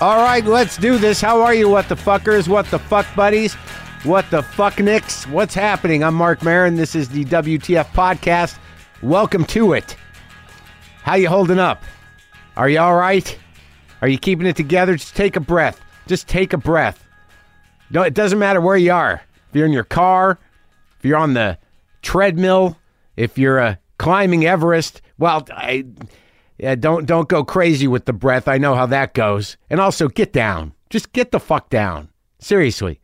All right, let's do this. How are you, what the fuckers? What the fuck buddies? What the fuck nicks? What's happening? I'm Marc Maron. This is the WTF podcast. Welcome to it. How you holding up? Are you all right? Are you keeping it together? Just take a breath. Just take a breath. No, it doesn't matter where you are. If you're in your car, if you're on the treadmill, if you're uh, climbing Everest, well, I, yeah, don't don't go crazy with the breath. I know how that goes. And also, get down. Just get the fuck down. Seriously,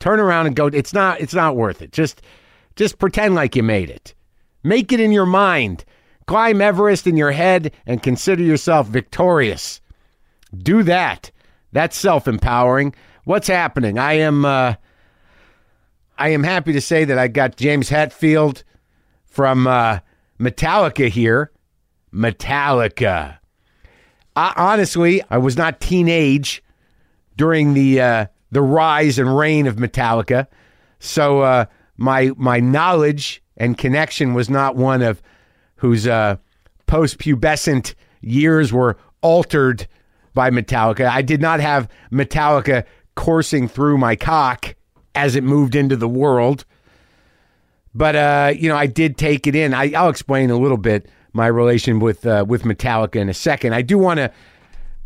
turn around and go. It's not. It's not worth it. Just just pretend like you made it. Make it in your mind. Climb Everest in your head and consider yourself victorious. Do that. That's self empowering. What's happening? I am. Uh, I am happy to say that I got James Hetfield from uh, Metallica here. Metallica. I, honestly, I was not teenage during the uh, the rise and reign of Metallica, so uh, my my knowledge and connection was not one of whose uh, post pubescent years were altered by Metallica. I did not have Metallica coursing through my cock as it moved into the world. But uh, you know, I did take it in. I, I'll explain a little bit my relation with uh, with Metallica in a second. I do want to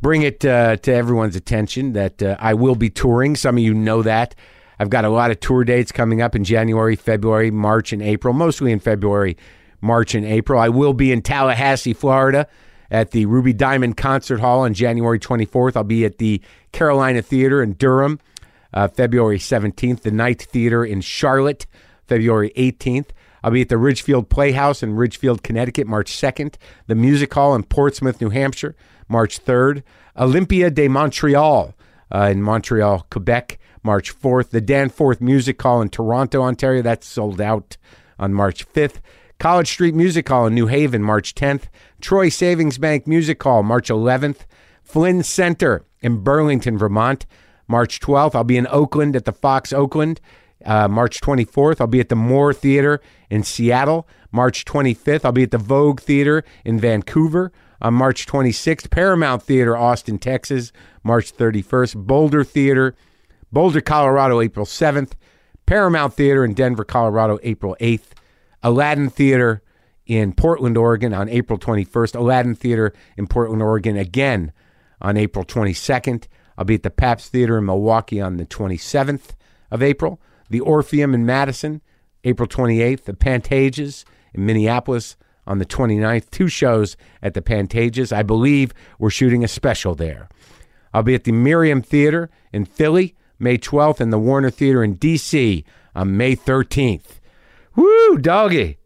bring it uh, to everyone's attention that uh, I will be touring. Some of you know that. I've got a lot of tour dates coming up in January, February, March, and April. Mostly in February, March, and April. I will be in Tallahassee, Florida, at the Ruby Diamond Concert Hall on January 24th. I'll be at the Carolina Theater in Durham, uh, February 17th. The Knight Theater in Charlotte, February 18th. I'll be at the Ridgefield Playhouse in Ridgefield, Connecticut, March 2nd. The Music Hall in Portsmouth, New Hampshire, March 3rd. Olympia de Montreal uh, in Montreal, Quebec, March 4th. The Danforth Music Hall in Toronto, Ontario, that's sold out on March 5th. College Street Music Hall in New Haven, March 10th. Troy Savings Bank Music Hall, March 11th. Flynn Center in Burlington, Vermont, March 12th. I'll be in Oakland at the Fox Oakland. Uh, March 24th, I'll be at the Moore Theater in Seattle. March 25th, I'll be at the Vogue Theater in Vancouver. On March 26th, Paramount Theater, Austin, Texas. March 31st, Boulder Theater, Boulder, Colorado, April 7th. Paramount Theater in Denver, Colorado, April 8th. Aladdin Theater in Portland, Oregon on April 21st. Aladdin Theater in Portland, Oregon again on April 22nd. I'll be at the Pabst Theater in Milwaukee on the 27th of April. The Orpheum in Madison, April 28th. The Pantages in Minneapolis on the 29th. Two shows at the Pantages. I believe we're shooting a special there. I'll be at the Merriam Theater in Philly, May 12th, and the Warner Theater in D.C. on May 13th. Woo, doggy.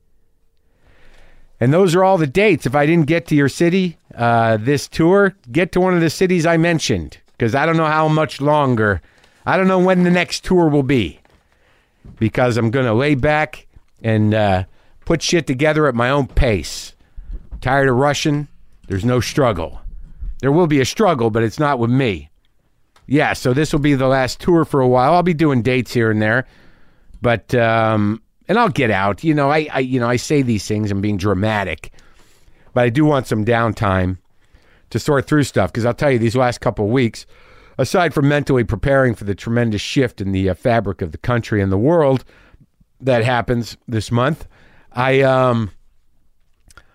And those are all the dates. If I didn't get to your city uh, this tour, get to one of the cities I mentioned because I don't know how much longer. I don't know when the next tour will be because I'm going to lay back and uh, put shit together at my own pace. Tired of rushing? There's no struggle. There will be a struggle, but it's not with me. Yeah, so this will be the last tour for a while. I'll be doing dates here and there, but um, and I'll get out. You know, I, I you know I say these things I'm being dramatic, but I do want some downtime to sort through stuff because I'll tell you these last couple weeks, aside from mentally preparing for the tremendous shift in the uh, fabric of the country and the world that happens this month, I um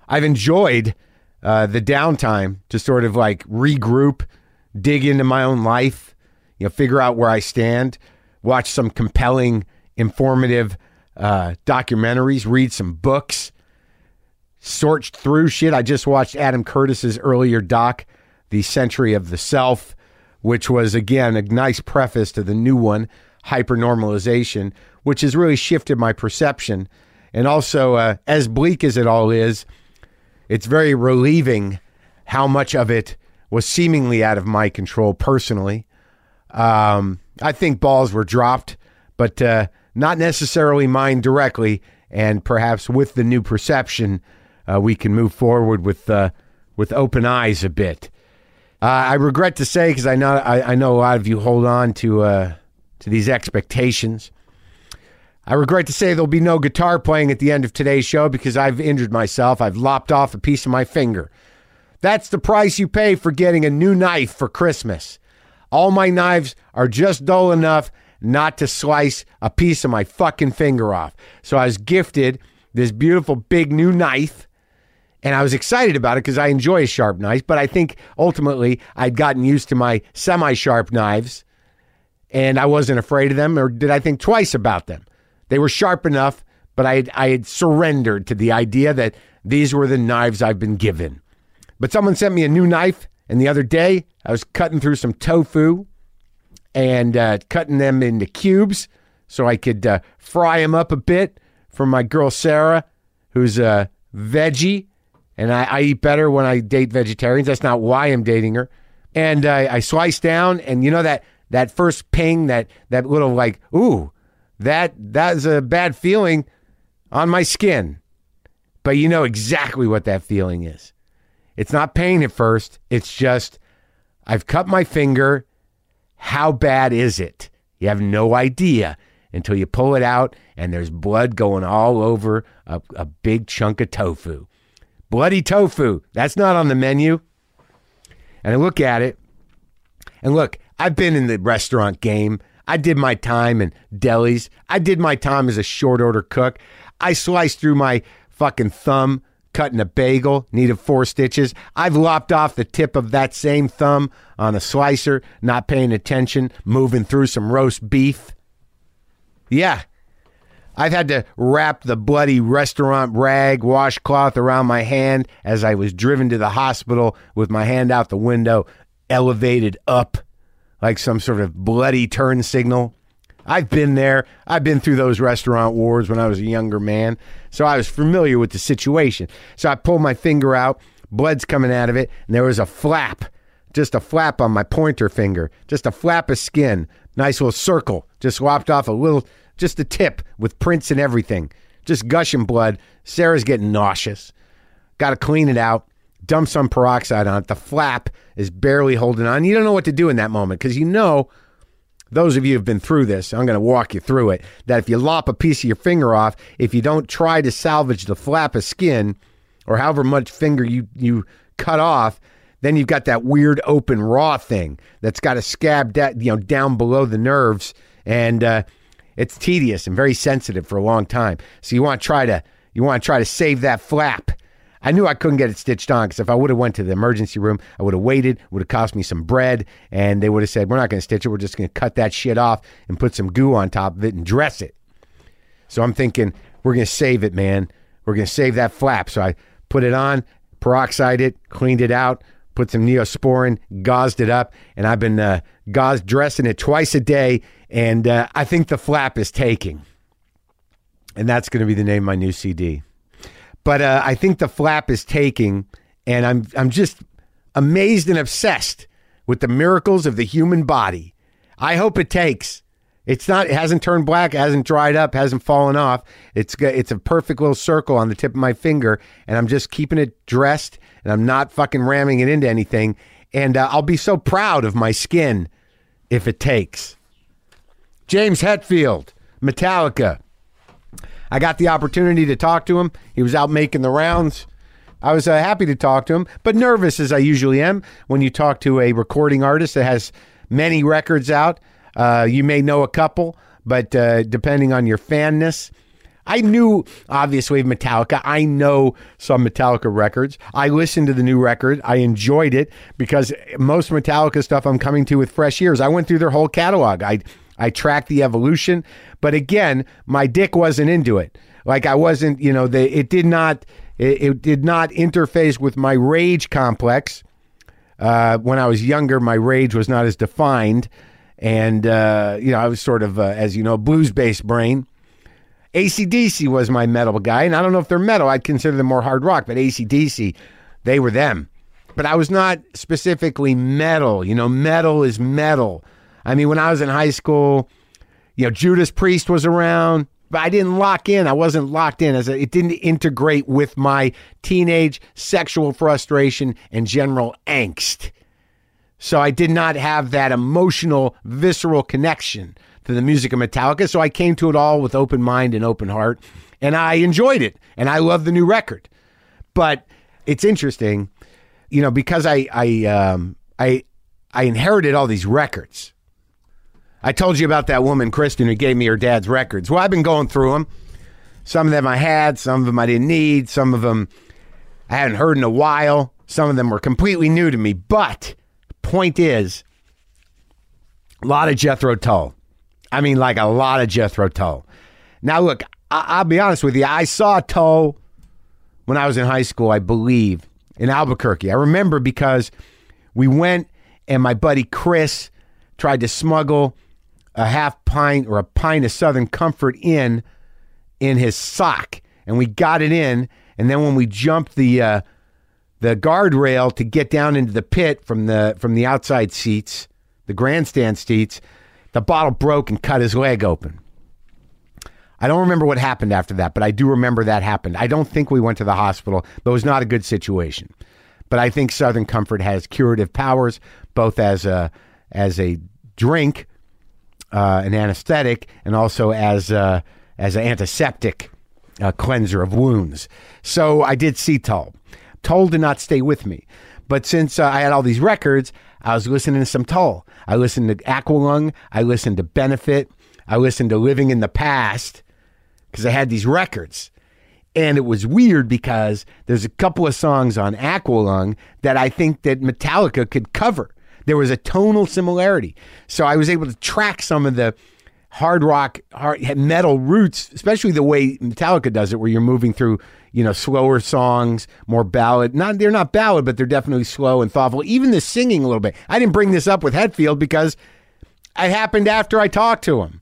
I've enjoyed uh, the downtime to sort of like regroup, dig into my own life, you know, figure out where I stand, watch some compelling, informative uh, documentaries, read some books, sort through shit. I just watched Adam Curtis's earlier doc, The Century of the Self, which was again a nice preface to the new one, Hypernormalization, which has really shifted my perception. And also, uh, as bleak as it all is, it's very relieving how much of it was seemingly out of my control personally. Um, I think balls were dropped, but uh, not necessarily mine directly. And perhaps with the new perception, uh, we can move forward with uh, with open eyes a bit. Uh, I regret to say, because I know I, I, know a lot of you hold on to uh, to these expectations. I regret to say there'll be no guitar playing at the end of today's show because I've injured myself. I've lopped off a piece of my finger. That's the price you pay for getting a new knife for Christmas. All my knives are just dull enough not to slice a piece of my fucking finger off. So I was gifted this beautiful big new knife. And I was excited about it because I enjoy a sharp knife, but I think ultimately I'd gotten used to my semi sharp knives and I wasn't afraid of them, or did I think twice about them? They were sharp enough, but I had, I had surrendered to the idea that these were the knives I've been given. But someone sent me a new knife, and the other day I was cutting through some tofu and uh, cutting them into cubes so I could uh, fry them up a bit for my girl Sarah, who's a veggie, and I, I eat better when I date vegetarians. That's not why I'm dating her. And I slice down, and you know that that first ping, that that little like, ooh, that that's a bad feeling on my skin. But you know exactly what that feeling is. It's not pain at first. It's just I've cut my finger. How bad is it? You have no idea until you pull it out and there's blood going all over a, a big chunk of tofu. Bloody tofu. That's not on the menu. And I look at it. And look, I've been in the restaurant game. I did my time in delis. I did my time as a short order cook. I sliced through my fucking thumb cutting a bagel, needed four stitches. I've lopped off the tip of that same thumb on a slicer, not paying attention, moving through some roast beef. Yeah. I've had to wrap the bloody restaurant rag washcloth around my hand as I was driven to the hospital with my hand out the window, elevated up like some sort of bloody turn signal. I've been there. I've been through those restaurant wars when I was a younger man. So I was familiar with the situation. So I pulled my finger out, blood's coming out of it, and there was a flap, just a flap on my pointer finger, just a flap of skin. Nice little circle, just lopped off a little, just a tip with prints and everything. Just gushing blood. Sarah's getting nauseous. Got to clean it out. Dump some peroxide on it. The flap is barely holding on. You don't know what to do in that moment because you know those of you who've been through this, I'm going to walk you through it. That if you lop a piece of your finger off, if you don't try to salvage the flap of skin or however much finger you, you cut off, then you've got that weird open raw thing that's got a scab da- you know down below the nerves, and uh, it's tedious and very sensitive for a long time. So you want to try to you want to try to save that flap I knew I couldn't get it stitched on because if I would have went to the emergency room, I would have waited. Would have cost me some bread, and they would have said, "We're not going to stitch it. We're just going to cut that shit off and put some goo on top of it and dress it." So I'm thinking we're going to save it, man. We're going to save that flap. So I put it on, peroxide it, cleaned it out, put some neosporin, gauzed it up, and I've been uh, gauze dressing it twice a day. And uh, I think the flap is taking, and that's going to be the name of my new CD. But uh, I think the flap is taking, and I'm I'm just amazed and obsessed with the miracles of the human body. I hope it takes. It's not. It hasn't turned black. It hasn't dried up. Hasn't fallen off. It's it's a perfect little circle on the tip of my finger, and I'm just keeping it dressed, and I'm not fucking ramming it into anything. And uh, I'll be so proud of my skin if it takes. James Hetfield, Metallica. I got the opportunity to talk to him. He was out making the rounds. I was uh, happy to talk to him, but nervous as I usually am when you talk to a recording artist that has many records out. Uh, you may know a couple, but uh, depending on your fanness, I knew obviously Metallica. I know some Metallica records. I listened to the new record. I enjoyed it because most Metallica stuff I'm coming to with fresh ears. I went through their whole catalog. I I tracked the evolution, but again, my dick wasn't into it. Like I wasn't, you know, the, it did not it, it did not interface with my rage complex. Uh, when I was younger, my rage was not as defined, and uh, you know I was sort of, uh, as you know, blues based brain. ACDC was my metal guy, and I don't know if they're metal. I'd consider them more hard rock, but ACDC, they were them. But I was not specifically metal. You know, metal is metal. I mean, when I was in high school, you know, Judas Priest was around, but I didn't lock in. I wasn't locked in as a, it didn't integrate with my teenage sexual frustration and general angst. So I did not have that emotional, visceral connection to the music of Metallica. So I came to it all with open mind and open heart, and I enjoyed it, and I love the new record. But it's interesting, you know, because I I um, I I inherited all these records. I told you about that woman, Kristen, who gave me her dad's records. Well, I've been going through them. Some of them I had, some of them I didn't need, some of them I hadn't heard in a while. Some of them were completely new to me. But point is, a lot of Jethro Tull. I mean, like a lot of Jethro Tull. Now, look, I- I'll be honest with you. I saw Tull when I was in high school, I believe, in Albuquerque. I remember because we went and my buddy Chris tried to smuggle a half pint or a pint of Southern Comfort in in his sock, and we got it in. And then when we jumped the uh, the guardrail to get down into the pit from the from the outside seats, the grandstand seats, the bottle broke and cut his leg open. I don't remember what happened after that, but I do remember that happened. I don't think we went to the hospital, but it was not a good situation. But I think Southern Comfort has curative powers, both as a as a drink, uh, an anesthetic, and also as a, as an antiseptic uh, cleanser of wounds. So I did see Tull. Tull did not stay with me, but since uh, I had all these records, I was listening to some Tull. I listened to Aqualung. I listened to Benefit. I listened to Living in the Past because I had these records. And it was weird because there's a couple of songs on Aqualung that I think that Metallica could cover. There was a tonal similarity. So I was able to track some of the hard rock, hard metal roots, especially the way Metallica does it, where you're moving through, you know, slower songs, more ballad. Not they're not ballad, but they're definitely slow and thoughtful. Even the singing a little bit. I didn't bring this up with Hetfield because it happened after I talked to him.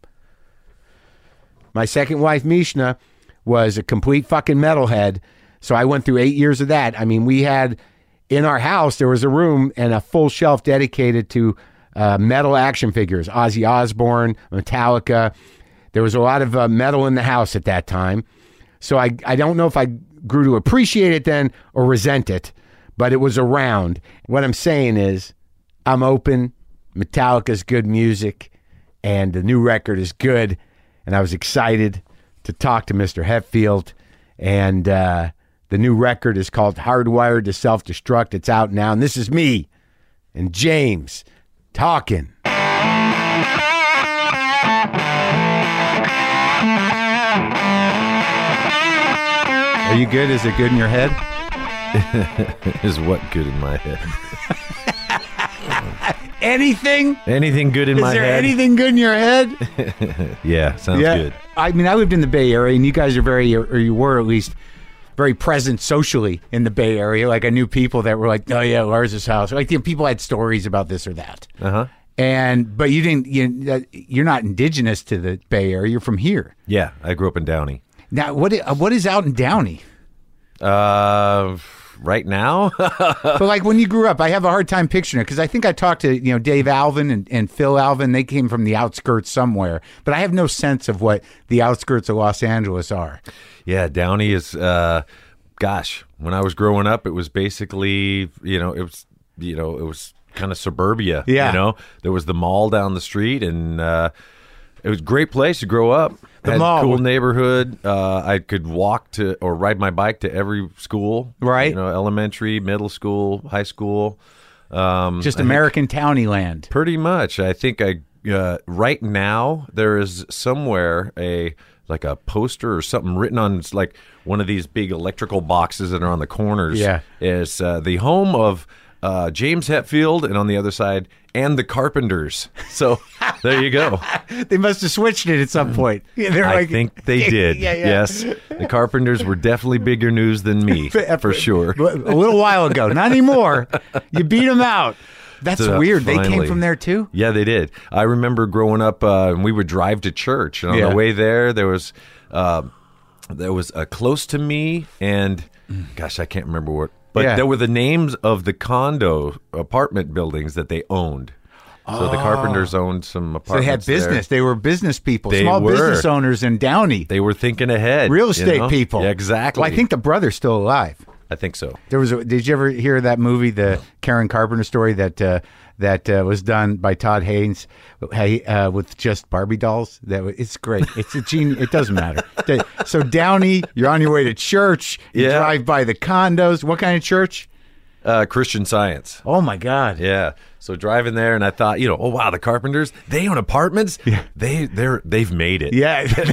My second wife, Mishna, was a complete fucking metalhead. So I went through eight years of that. I mean, we had in our house, there was a room and a full shelf dedicated to uh, metal action figures Ozzy Osbourne, Metallica. There was a lot of uh, metal in the house at that time. So I, I don't know if I grew to appreciate it then or resent it, but it was around. What I'm saying is, I'm open. Metallica's good music, and the new record is good. And I was excited to talk to Mr. Hetfield. And uh, the new record is called Hardwired to Self Destruct. It's out now. And this is me and James talking. Are you good? Is it good in your head? is what good in my head? Anything? Anything good in Is my head? Is there anything good in your head? yeah, sounds good. I mean, I lived in the Bay Area, and you guys are very, or you were at least, very present socially in the Bay Area. Like I knew people that were like, "Oh yeah, Lars's house." Like you know, people had stories about this or that. Uh huh. And but you didn't. You, you're not indigenous to the Bay Area. You're from here. Yeah, I grew up in Downey. Now, what uh, what is out in Downey? Uh, right now, but like when you grew up, I have a hard time picturing it because I think I talked to you know Dave Alvin and, and Phil Alvin. They came from the outskirts somewhere, but I have no sense of what the outskirts of Los Angeles are. yeah, Downey is. Uh, gosh, when I was growing up, it was basically you know it was you know it was kind of suburbia. Yeah. you know there was the mall down the street, and uh, it was a great place to grow up. The Had mall. cool neighborhood. Uh, I could walk to or ride my bike to every school. Right. you know, elementary, middle school, high school. Um, Just I think- American towny land. Pretty much. I think I uh, right now there is somewhere a like a poster or something written on it's like one of these big electrical boxes that are on the corners. Yeah. is uh, the home of uh, James Hetfield, and on the other side, and the Carpenters. So there you go. They must have switched it at some point. Yeah, they're I like, think they did. Yeah, yeah. Yes, the Carpenters were definitely bigger news than me for sure. a little while ago. Not anymore. You beat them out. That's So, weird. They came from there too. Yeah, they did. I remember growing up, uh, and we would drive to church, and on Yeah. the way there, there was uh, there was a close to me, and gosh, I can't remember what, but Yeah. there were the names of the condo apartment buildings that they owned. So the Carpenters owned some apartments. So they had business. there. They were business people, They small were. business owners in Downey, They were thinking ahead. real you estate know? people. Yeah, exactly. Well, I think the brother's still alive. I think so. There was. A, did you ever hear that movie, the Karen Carpenter story that uh, that uh, was done by Todd Haynes, uh, with just Barbie dolls? That it's great. It's a genius. It doesn't matter. So Downey, you're on your way to church. You Yeah. drive by the condos. What kind of church? uh, Christian Science. Oh my God. Yeah. So driving there, and I thought, you know, oh wow, the Carpenters, they own apartments. Yeah. They they're they've made it. Yeah.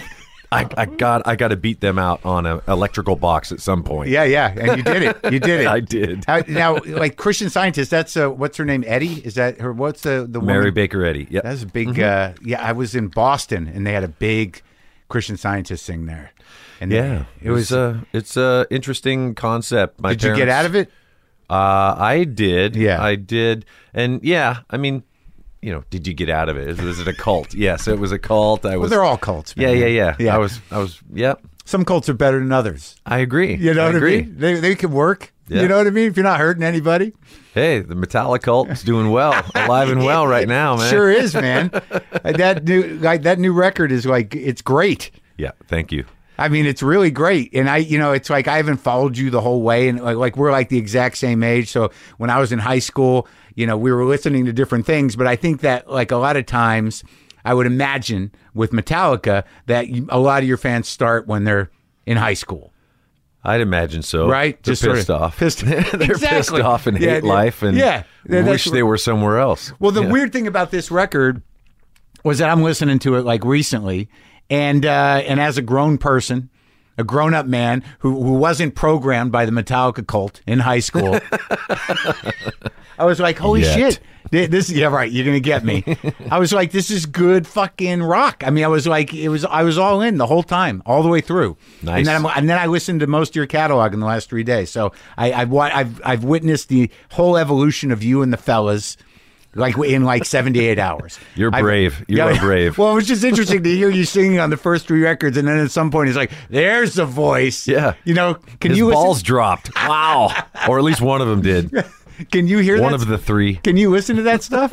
I, I got I got to beat them out on an electrical box at some point. yeah, yeah, and you did it. You did it. I did. How, now, like Christian Scientist, that's uh, what's her name? Eddy? Is that her? What's the the Mary woman? Baker Eddy. Yeah. That's a big. Uh, yeah, I was in Boston, and they had a big Christian Scientist thing there. And Yeah, it was. a it's a interesting concept. My did you get out of it? Uh, I did. Yeah. I did. And yeah, I mean, you know, did you get out of it? Was it a cult? yes, it was a cult. I was. Well, they're all cults. yeah, Man. yeah, yeah, Yeah. I was. I was. Yep. Some cults are better than others. I agree. You know I what agree. I mean? They they can work. Yeah. You know what I mean? If you're not hurting anybody, Hey, the Metallica cult's doing well, alive and well right now, man. sure is, man. that new like that new record is like it's great. Yeah. Thank you. I mean, it's really great. And I, you know, it's like I haven't followed you the whole way. And like, like we're like the exact same age. So when I was in high school, you know, we were listening to different things. But I think that like a lot of times, I would imagine with Metallica that a lot of your fans start when they're in high school. I'd imagine so. Right? They're Just sort pissed of off. pissed- They're pissed Exactly. off and Yeah, hate yeah. life and Yeah. Yeah, wish they were somewhere else. Well, the Yeah. weird thing about this record was that I'm listening to it like recently, and uh, and as a grown person, a grown up man who who wasn't programmed by the Metallica cult in high school, I was like, holy Yet. shit. Th- This, yeah, right. You're gonna get me. I was like, this is good fucking rock. I mean, I was like, it was, I was all in the whole time, all the way through. Nice. And then, I'm, and then I listened to most of your catalog in the last three days. So I, I've, I've, I've witnessed the whole evolution of you and the fellas like in like 78 hours. You're brave. You are brave. Well, it was just interesting to hear you singing on the first three records, and then at some point, he's like, "There's the voice." Yeah. you know, can His you balls listen, dropped. Wow. or at least one of them did. can you hear One that? of the three. Can you listen to that stuff?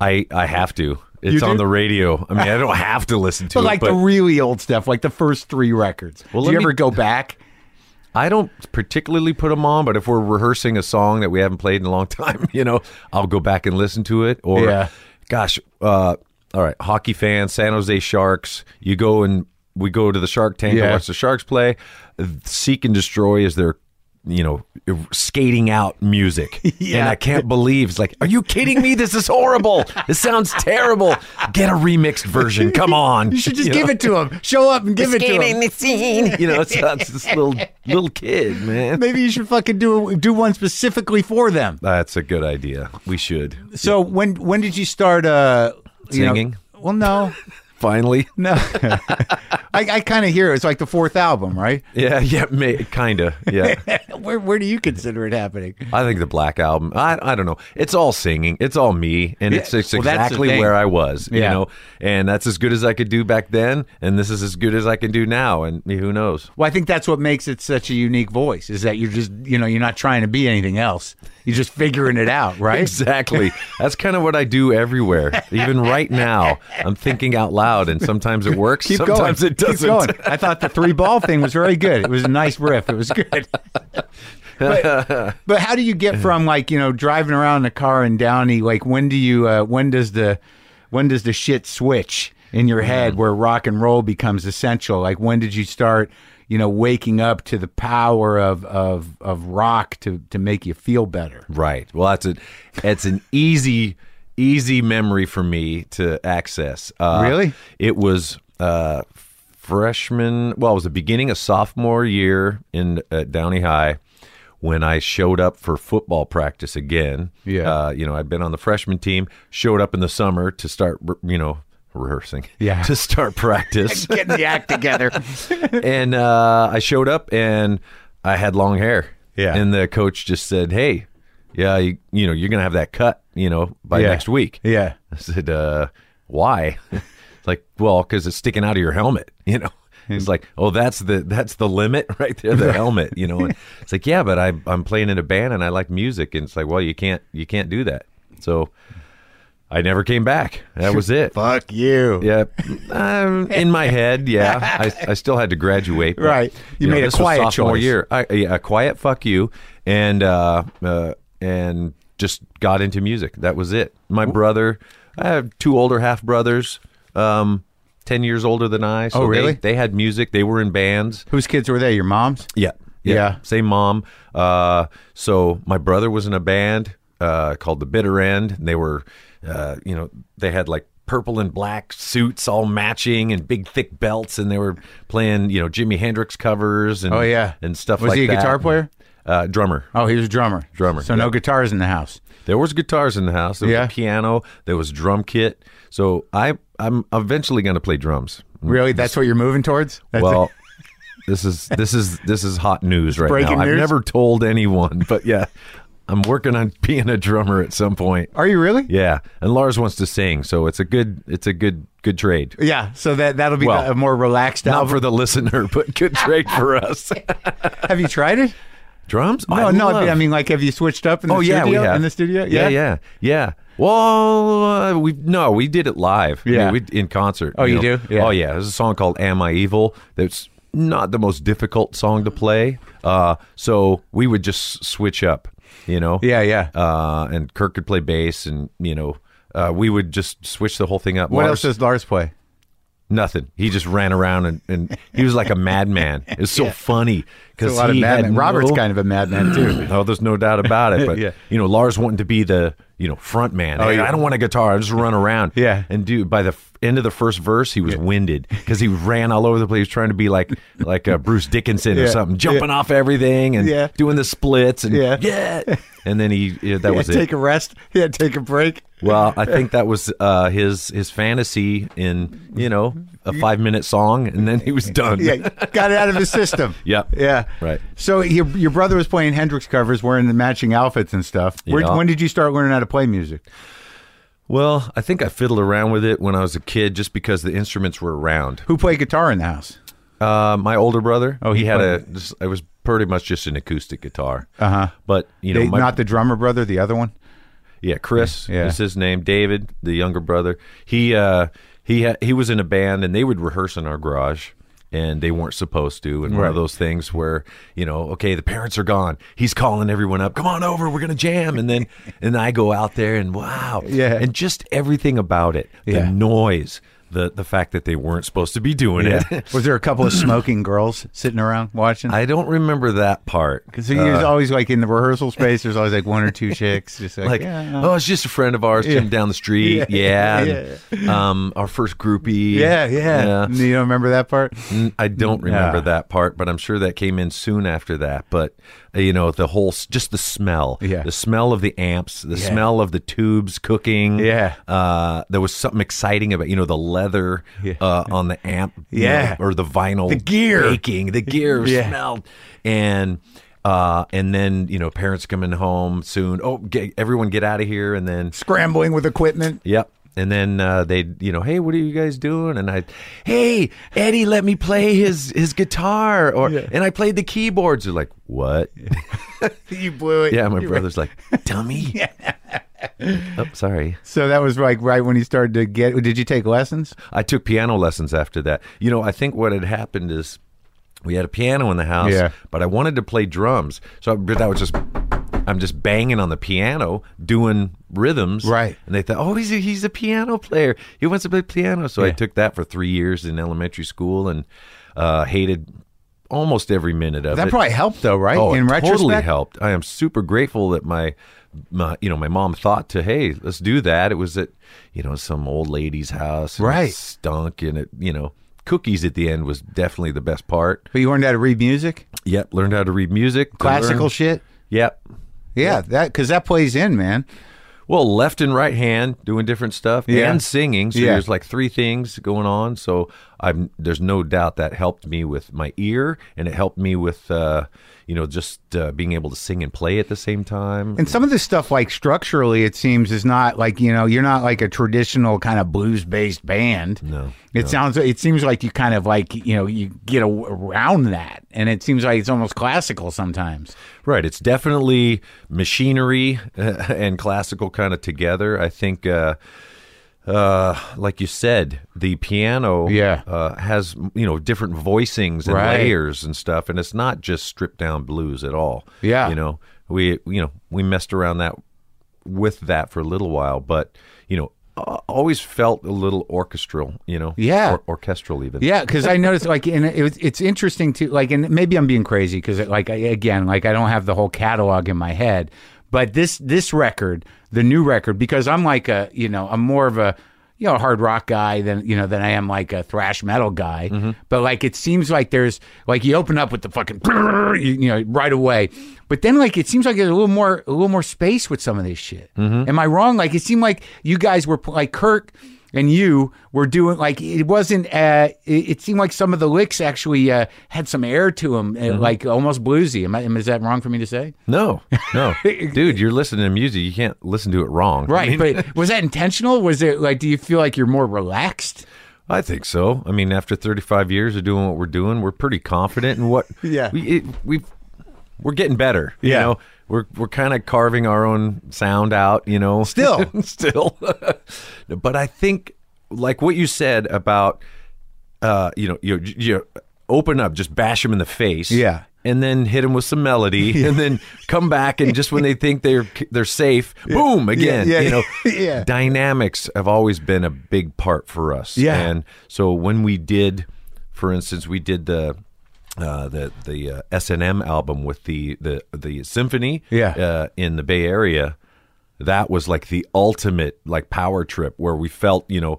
I I have to. It's on the radio. I mean, I don't have to listen to it. but it, like but the really old stuff, like the first three records. Well, Do you me- ever go back? I don't particularly put them on. But if we're rehearsing a song that we haven't played in a long time, you know, I'll go back and listen to it. Or, Yeah. gosh, uh, all right, hockey fans, San Jose Sharks. You go and we go to the Shark Tank Yeah. and watch the Sharks play. Seek and Destroy is their you know, skating out music. Yeah. And I can't believe it's like, are you kidding me? This is horrible. This sounds terrible. Get a remixed version. Come on. You should just You give know? it to him. Show up and give it to him. the scene. You know, it's, it's this little little kid, man. Maybe you should fucking do do one specifically for them. That's a good idea. We should. So when when did you start uh you know- Singing? well, no, Finally. no. I, I kind of hear it. it's like the fourth album, right? Yeah, yeah, may, kinda. Yeah. where where do you consider it happening? I think the Black Album. I I don't know. It's all singing. It's all me, and it's, it's well, exactly where I was. You know, and that's as good as I could do back then, and this is as good as I can do now. And who knows? Well, I think that's what makes it such a unique voice is that you're just you know you're not trying to be anything else. You're just figuring it out, right? Exactly. That's kind of what I do everywhere. Even right now, I'm thinking out loud, and sometimes it works. Keep sometimes going. it doesn't. Keep going. I thought the three ball thing was very good. It was a nice riff. It was good. but, but how do you get from like you know driving around in the car in Downey? Like when do you? Uh, when does the when does the shit switch in your head where rock and roll becomes essential? Like when did you start? You know, waking up to the power of of of rock to to make you feel better. Right. Well, that's a it's an easy easy memory for me to access. Uh, Really? It was uh, freshman. Well, it was the beginning of sophomore year in at Downey High when I showed up for football practice again. Yeah. Uh, you know, I'd been on the freshman team. Showed up in the summer to start. You know. Rehearsing, Yeah. to start practice, Getting the act together. and uh, I showed up and I had long hair. Yeah. And the coach just said, "Hey, yeah, you, you know, you're gonna have that cut, you know, by Yeah. next week." Yeah. I said, uh, "Why?" it's like, "Well, because it's sticking out of your helmet, you know." It's like, "Oh, that's the that's the limit right there, the helmet, you know." And it's like, "Yeah, but I I'm playing in a band and I like music." And it's like, "Well, you can't you can't do that." So I never came back. That was it. Fuck you. Yeah, um, in my head, yeah, I, I still had to graduate. but, Right. You made a this was quiet sophomore choice. year. I, yeah, a quiet fuck you, and uh, uh, and just got into music. That was it. My brother, I have two older half brothers, um, ten years older than I. So Oh, really? They, they had music. They were in bands. Whose kids were they? Your mom's? Yeah, Yeah. same mom. Uh, so my brother was in a band uh, called the Bitter End. And they were, uh, you know, they had like purple and black suits all matching and big thick belts, and they were playing, you know, Jimi Hendrix covers and Oh, yeah. and stuff Was like he a that. guitar player? Uh, drummer. Oh, he was a drummer. Drummer, So no guitars in the house. There was guitars in the house. There was Yeah. a piano. There was drum kit. So I I'm eventually going to play drums. Really? That's what you're moving towards? That's well, this is this is this is hot news right breaking now. I've never told anyone, but yeah, I'm working on being a drummer at some point. Are you really? Yeah, and Lars wants to sing, so it's a good it's a good good trade. Yeah. So that that'll be Well, a more relaxed Not album. for the listener, but good trade for us. Have you tried it? Drums? No, I no. love- I mean, like, have you switched up in the oh studio? yeah, we have in the studio. Yeah, yeah, yeah. Well, uh, we no, we did it live. I mean, Yeah. we in concert. Oh, you know. do? Yeah. Oh yeah. There's a song called "Am I Evil?" That's not the most difficult song to play. Uh, so we would just switch up, you know. Yeah, yeah. Uh, and Kirk could play bass, and you know, uh, we would just switch the whole thing up. What Lars- else does Lars play? Nothing. He just ran around and, and he was like a madman. It was so funny because a lot of he had madmen. Robert's no- kind of a madman too. Oh, there's no doubt about it. But Yeah. you know, Lars wanting to be the you know front man. Oh, Hey, yeah. I don't want a guitar. I just run around. Yeah. And dude, by the f- end of the first verse, he was winded because he ran all over the place, He was trying to be like like uh, Bruce Dickinson or something, jumping off everything and Yeah. doing the splits and Yeah. yeah. And then he yeah, that He was had it. take a rest. He had to take a break. Well, I think that was uh, his his fantasy in you know a five minute song, and then he was done. Yeah, got it out of his system. Yep. Yeah. Right. So your your brother was playing Hendrix covers, wearing the matching outfits and stuff. Where, Yeah. when did you start learning how to play music? Well, I think I fiddled around with it when I was a kid, just because the instruments were around. Who played guitar in the house? Uh, my older brother, Oh, he had a. Just, it was pretty much just an acoustic guitar. Uh huh. But you know, my, not the drummer brother, the other one. yeah, Chris Yeah. is his name. David, the younger brother, he uh, he ha- he was in a band, and they would rehearse in our garage. And they weren't supposed to, and one of those things where you know, okay, the parents are gone. He's calling everyone up. Come on over, we're gonna jam. And then, and I go out there, and wow, Yeah. and just everything about it, the noise, the the fact that they weren't supposed to be doing it. was there a couple of smoking girls sitting around watching? I don't remember that part. Because he was always like in the rehearsal space. There's always like one or two chicks, just like, like, yeah, oh, it's just a friend of ours, Jim down the street. Yeah, Yeah, and, um, our first groupie. yeah, yeah. You don't remember that part? I don't remember Yeah. that part, but I'm sure that came in soon after that. But uh, you know, the whole just the smell, Yeah. the smell of the amps, the Yeah. smell of the tubes cooking. Yeah. uh, there was something exciting about you know the leather Yeah. uh, on the amp, Yeah. know, or the vinyl, The gear. baking, the gear Yeah. smelled, and. Uh, and then you know, parents coming home soon. Oh, get, everyone get out of here! And then Scrambling with equipment. Yep. And then uh, they'd, you know, hey, what are you guys doing? And I, hey, Eddie, let me play his his guitar, or Yeah. and I played the keyboards. They're like, what? You blew it. Yeah, my You- brother's like, dummy. oh, sorry. So that was like right when he started to get. Did you take lessons? I took piano lessons after that. You know, I think what had happened is we had a piano in the house, Yeah. but I wanted to play drums, so I, but I was just. I'm just banging on the piano, doing rhythms, Right. And they thought, oh, he's a, he's a piano player. He wants to play piano. So I took that for three years in elementary school and uh, hated almost every minute of That it. That probably helped though, right? Oh, In it retrospect, totally helped. I am super grateful that my, my, you know, my mom thought to, hey, let's do that. It was at, you know, some old lady's house, and it Right. stunk, and it, you know, cookies at the end was definitely the best part. But you learned how to read music, Yep, learned how to read music, classical shit. Yep. Yeah, that because that plays in, man. Well, left and right hand doing different stuff Yeah. and singing. So Yeah. there's like three things going on. So I'm there's no doubt that helped me with my ear and it helped me with uh, you know just uh, being able to sing and play at the same time. And some of this stuff, like structurally, it seems is not like you know you're not like a traditional kind of blues based band. No, it sounds. It seems like you kind of like you know you get a, around that, and it seems like it's almost classical sometimes. Right. It's definitely machinery and classical kind of together. I think, uh, uh, like you said, the piano Yeah. uh, has, you know, different voicings and Right. layers and stuff. And it's not just stripped down blues at all. Yeah. You know, we, you know, we messed around that with that for a little while, but, you know, always felt a little orchestral, you know, Yeah. or, orchestral even. Yeah, because I noticed like, and it was, it's interesting to like, and maybe I'm being crazy because like I, again, like I don't have the whole catalog in my head, but this this record, the new record, because I'm like a you know I'm more of a you know a hard rock guy than you know than I am like a thrash metal guy, mm-hmm. but like it seems like there's like you open up with the fucking you, you know right away, but then like it seems like there's a little more a little more space with some of this shit. Mm-hmm. Am I wrong? Like it seemed like you guys were like Kirk and you were doing like it wasn't uh it, it seemed like some of the licks actually uh, had some air to them uh, like almost bluesy am, I, is that wrong for me to say No, no, dude, you're listening to music. You can't listen to it wrong. I right mean, but was that intentional was it like do you feel like you're more relaxed I think so. I mean, after 35 years of doing what we're doing, we're pretty confident in what. Yeah. we it, we've we're getting better. You Yeah. know, we're we're kind of carving our own sound out. You know, Still. still. but I think, like what you said about, uh, you know, you you open up, just bash them in the face. Yeah. And then hit them with some melody, and then come back, and just when they think they're they're safe, boom again. yeah, you know, yeah. dynamics have always been a big part for us. Yeah. And so when we did, for instance, we did the uh, the the uh, S and M album with the the the symphony. Yeah. Uh, in the Bay Area, that was like the ultimate like power trip where we felt you know,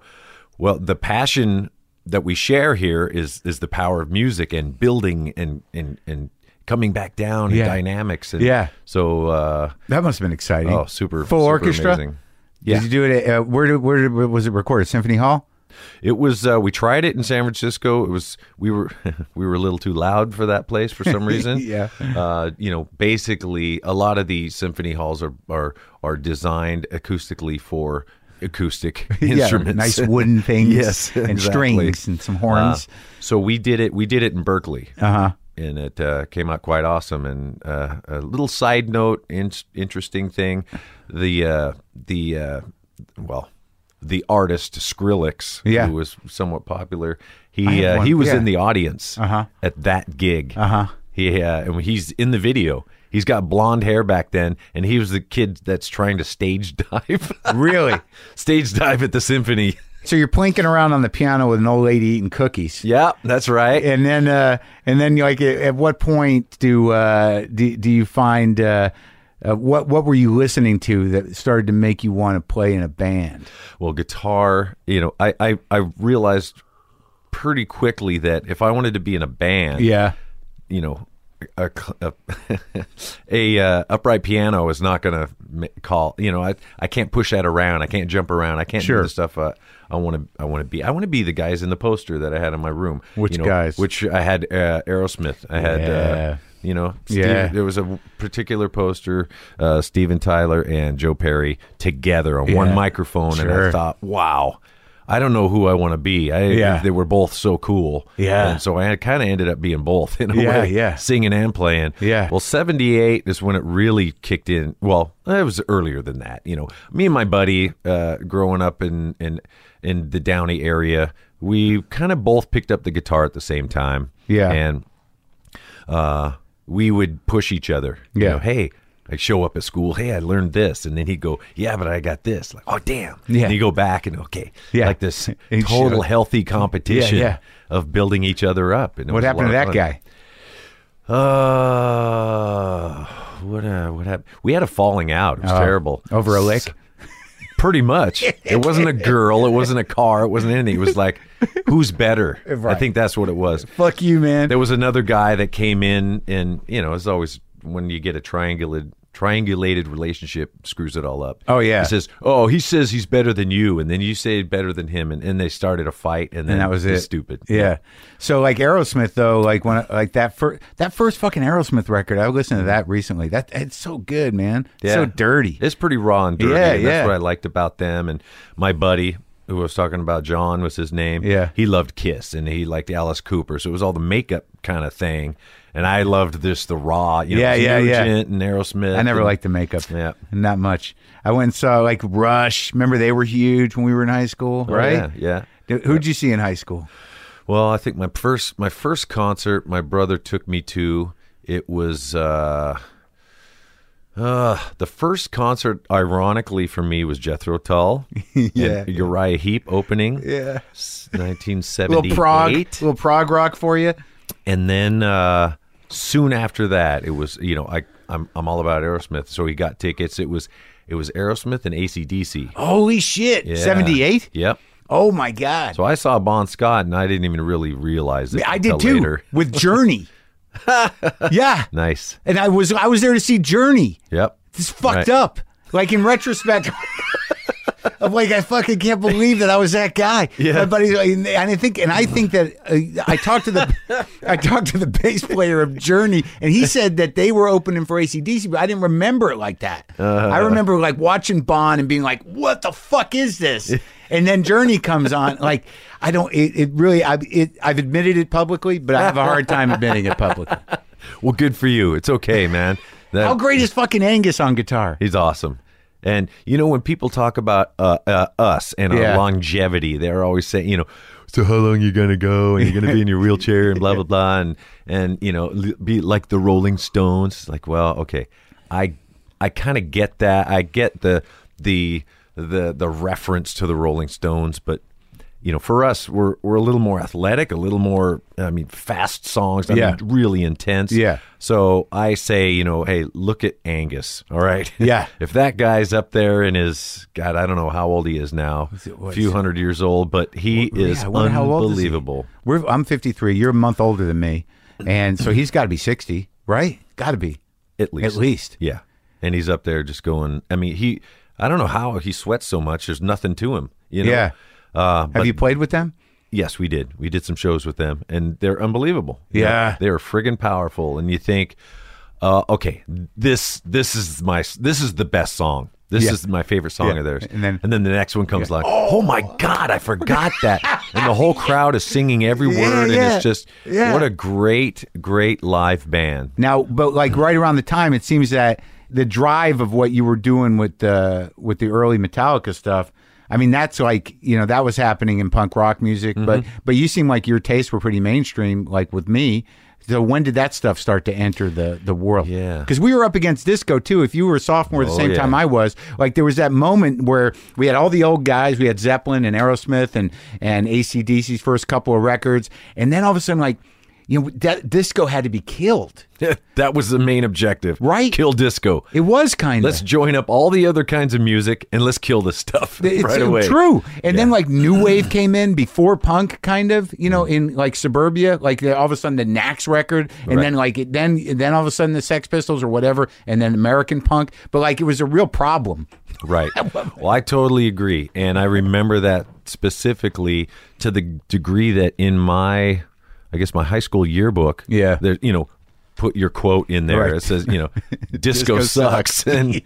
well the passion that we share here is is the power of music and building and and and coming back down Yeah. and dynamics and Yeah. so uh that must have been exciting oh super full super orchestra amazing. yeah did you do it at, uh, where, where did, was it recorded symphony hall It was uh, we tried it in San Francisco. It was we were we were a little too loud for that place for some reason. Yeah. Uh, you know, basically a lot of the symphony halls are are are designed acoustically for acoustic instruments. yeah, nice wooden things yes, and exactly. strings and some horns Uh, so we did it. We did it in Berkeley. uh-huh and it uh, came out quite awesome. And uh, a little side note, in- interesting thing, the uh, the uh, well, the artist Skrillex, Yeah. who was somewhat popular, he uh, he was yeah. in the audience Uh-huh. at that gig. Uh-huh. He uh, and he's in the video. He's got blonde hair back then, and he was the kid that's trying to stage dive, really stage dive at the symphony. so you're plinking around on the piano with an old lady eating cookies Yeah, that's right. and then uh and then like at, at what point do uh do, do you find uh, uh what what were you listening to that started to make you want to play in a band well guitar you know I, I i realized pretty quickly that if i wanted to be in a band yeah you know a, a, a uh, upright piano is not going to call you know I, I can't push that around i can't jump around i can't Sure. do the stuff uh, i want to i want to be i want to be the guys in the poster that i had in my room Which you know, guys? which i had uh, aerosmith i had Yeah. uh, you know Steve, Yeah. there was a particular poster uh, steven tyler and joe perry together on one Yeah. microphone and i thought wow I don't know who I want to be. I, Yeah. They were both so cool. Yeah. And so I kind of ended up being both in a Yeah, way. yeah. Singing and playing. Yeah. Well, 78 is when it really kicked in. Well, it was earlier than that. You know, me and my buddy uh, growing up in, in, in the Downey area, we kind of both picked up the guitar at the same time. Yeah. And uh, we would push each other. You Yeah. know, hey, I show up at school. Hey, I learned this, and then he'd go, "Yeah, but I got this." Like, oh, damn. Yeah. And you go back and okay, Yeah. like this total healthy competition Yeah, of building each other up. And what happened to that of guy fun. Uh, what uh, what happened? We had a falling out. It was terrible Uh, over a lick Pretty much. It wasn't a girl. It wasn't a car. It wasn't anything. It was like, who's better? I think that's what it was. fuck you man There was another guy that came in, and you know, it's always when you get a triangulated triangulated relationship screws it all up. Oh, yeah. he says, "Oh, he says he's better than you," and then you say better than him, and, and they started a fight, and then and that was it. Stupid. Yeah. So like Aerosmith though, like when like that first that first fucking Aerosmith record, I listened to that recently. That it's so good, man. Yeah. So dirty. It's pretty raw and dirty. Yeah, and yeah. That's what I liked about them. And my buddy, who I was talking about, John was his name. Yeah. He loved Kiss and he liked Alice Cooper. So it was all the makeup kind of thing. And I loved this, the raw, you know, Yeah, yeah, yeah. And Aerosmith. I never and- liked the makeup. Yeah. Not much. I went and saw like Rush. Remember they were huge when we were in high school, Oh, right? Yeah. yeah. Who'd you see in high school? Well, I think my first my first concert my brother took me to it was uh Uh, the first concert, ironically for me, was Jethro Tull. Yeah. Uriah Heep opening. Yeah. s- little 1978. prog, little prog rock for you. And then uh, soon after that, it was you know I I'm I'm all about Aerosmith, so we got tickets. It was it was Aerosmith and ACDC. Holy shit! Yeah. Seventy eight. Yep. Oh my god! So I saw Bon Scott, and I didn't even really realize it. I did too Later. with Journey. yeah, Nice. and I was I was there to see Journey. Yep. It's fucked Right. up. Like in retrospect, I'm like I fucking can't believe that I was that guy. Yeah. My buddy's and I think and I think that uh, I talked to the I talked to the bass player of Journey, and he said that they were opening for ACDC, but I didn't remember it like that. I remember like watching Bon and being like, "What the fuck is this?" And then Journey comes on. Like I don't. It, it really. I it, I've admitted it publicly, but I have a hard time admitting it publicly. Well, good for you. It's okay, man. That, How great is fucking Angus on guitar? He's awesome. And you know when people talk about uh, uh, us and Yeah. our longevity, they're always saying, you know, so how long you gonna go and you're gonna be in your wheelchair and blah blah blah and and you know be like the Rolling Stones. It's like, well, okay, I I kind of get that. I get the the the the reference to the Rolling Stones, but you know, for us, we're we're a little more athletic, a little more, I mean, fast songs. I Yeah. mean, really intense. Yeah. So I say, you know, hey, look at Angus. All right. Yeah. if that guy's up there and is God, I don't know how old he is now, a few hundred years old, but he is Yeah, I wonder how old is he? unbelievable. We're, I'm 53. You're a month older than me, and so he's got to be 60, right? Got to be At least. At least. Yeah. And he's up there just going. I mean, he. I don't know how he sweats so much. There's nothing to him. You know. Yeah. Uh, Have but you played with them? Yes, we did. We did some shows with them, and they're unbelievable. Yeah. they're friggin' powerful. And you think, uh, okay, this this is my this is the best song. This Yeah. is my favorite song Yeah. of theirs. And then- and then the next one comes like, oh my god, I forgot that. and the whole crowd is singing every word, Yeah, and it's just Yeah. what a great great live band. Now, but like right around the time, it seems that the drive of what you were doing with the with the early Metallica stuff. I mean, that's like you know that was happening in punk rock music, but Mm-hmm. but you seem like your tastes were pretty mainstream, like with me. So when did that stuff start to enter the the world? Yeah. because we were up against disco too. If you were a sophomore at the Oh, same yeah. time I was, like there was that moment where we had all the old guys. We had Zeppelin and Aerosmith and and ACDC's first couple of records, and then all of a sudden, like you know, that disco had to be killed. that was the main objective, Right. Kill disco. It was kind of. Let's join up all the other kinds of music and let's kill this stuff It's right uh, away. true. And then like new wave came in before punk, kind of, you know, mm. in like suburbia, like all of a sudden the Knack record, and Right. then like it, then then all of a sudden the Sex Pistols or whatever, and then American punk. But like it was a real problem. Right. Well, I totally agree, and I remember that specifically to the degree that in my, I guess my high school yearbook, Yeah. there, you know, put your quote in there. Right. It says, you know, disco, Disco sucks sucks. and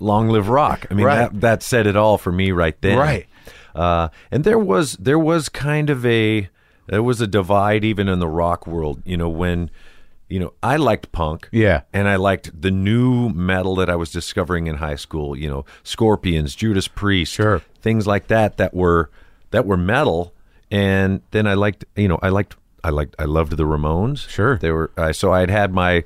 long live rock. I mean, Right. that that said it all for me right then. Right. Uh, and there was there was kind of a there was a divide even in the rock world. You know when. You know, I liked punk. Yeah. And I liked the new metal that I was discovering in high school, you know, Scorpions, Judas Priest, Sure. things like that that were that were metal. And then I liked, you know, I liked I liked I loved the Ramones. Sure. They were I so I'd had my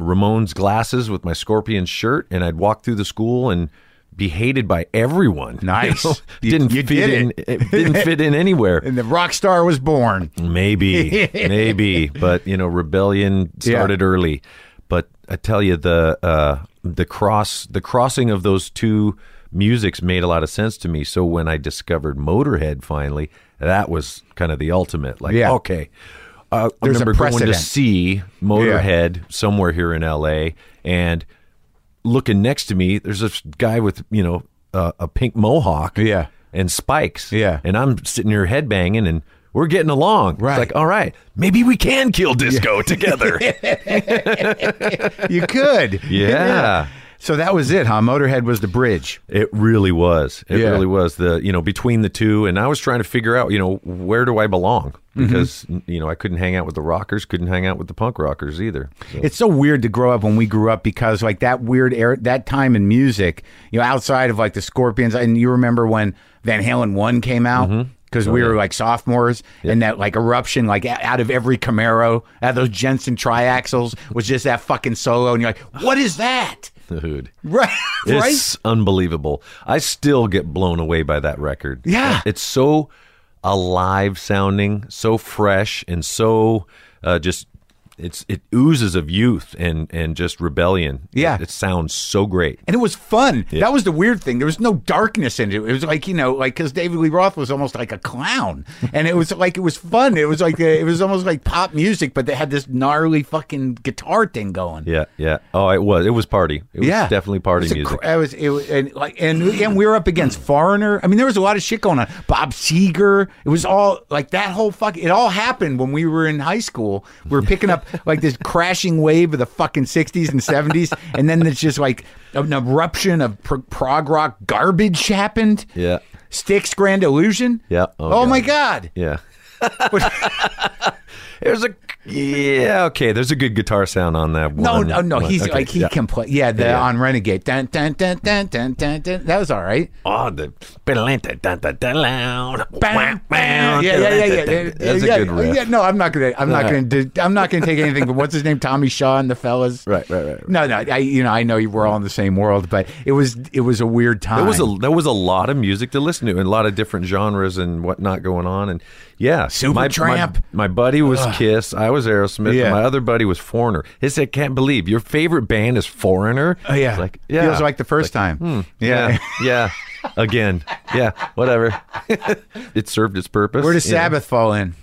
Ramones glasses with my Scorpion shirt and I'd walk through the school and be hated by everyone. Nice. You know? You- didn't you fit did in it. it didn't fit in anywhere. And the rock star was born. Maybe, maybe, but you know, rebellion started early. But I tell you, the uh, the cross the crossing of those two musics made a lot of sense to me. So when I discovered Motorhead, finally, that was kind of the ultimate. Like, Yeah. okay, uh, I There's remember going to see Motorhead somewhere here in L.A. and looking next to me, there's this guy with you know uh, a pink mohawk, Yeah. and spikes. Yeah. And I'm sitting here headbanging and we're getting along. Right. It's like, all right, maybe we can kill disco together. You could. Yeah. So that was it, huh? Motorhead was the bridge. It really was. It Yeah. really was the, you know, between the two. And I was trying to figure out, you know, where do I belong? Mm-hmm. Because, you know, I couldn't hang out with the rockers, couldn't hang out with the punk rockers either. So- It's so weird to grow up when we grew up because like that weird era, that time in music, you know, outside of like the Scorpions, and you remember when Van Halen one came out, because we were like sophomores, and that like eruption, like out of every Camaro, out of those Jensen triaxles, was just that fucking solo, and you're like, what is that? Dude. Right, right. It's unbelievable. I still get blown away by that record. Yeah. It's so alive sounding, so fresh, and so uh, just it's it oozes of youth and and just rebellion. Yeah. It, it sounds so great. And it was fun. That was the weird thing. There was no darkness in it. It was like you know, like because David Lee Roth was almost like a clown, and it was like it was fun. It was like a, it was almost like pop music, but they had this gnarly fucking guitar thing going. Yeah, yeah. Oh, it was. It was party. It was yeah, definitely party It music. cr- it was, it was and like and and we were up against Foreigner. I mean, there was a lot of shit going on. Bob Seger. It was all like that whole fuck. It all happened when we were in high school. We were picking up like this crashing wave of the fucking sixties and seventies, and then it's just like an eruption of pr- prog rock garbage happened. yeah, Styx Grand Illusion. Yeah. Oh, Oh, my God. god. yeah. There's a yeah. Okay, there's a good guitar sound on that. No, one. no, no. One. He's Okay, like he yeah. can play. Yeah, the Yeah. on Renegade. Dun, dun, dun, dun, dun, dun, dun. That was all right. Oh, the Bam. Yeah, yeah, yeah, yeah, yeah. That's yeah, a good riff. Yeah, no, I'm not gonna. I'm not gonna. Do, I'm not gonna take anything. But what's his name? Tommy Shaw and the fellas. Right, right, right. No, no. I, you know, I know you were all in the same world, but it was, it was a weird time. There was a there was a lot of music to listen to and a lot of different genres and whatnot going on and yeah, Supertramp. My, my buddy was Kiss. I was Aerosmith. Yeah. and My other buddy was Foreigner. He said, "Can't believe your favorite band is Foreigner." Oh yeah. It's like yeah, Feels like the first time. yeah, yeah. Again, yeah, whatever. it served its purpose. Where does you know? Sabbath fall in?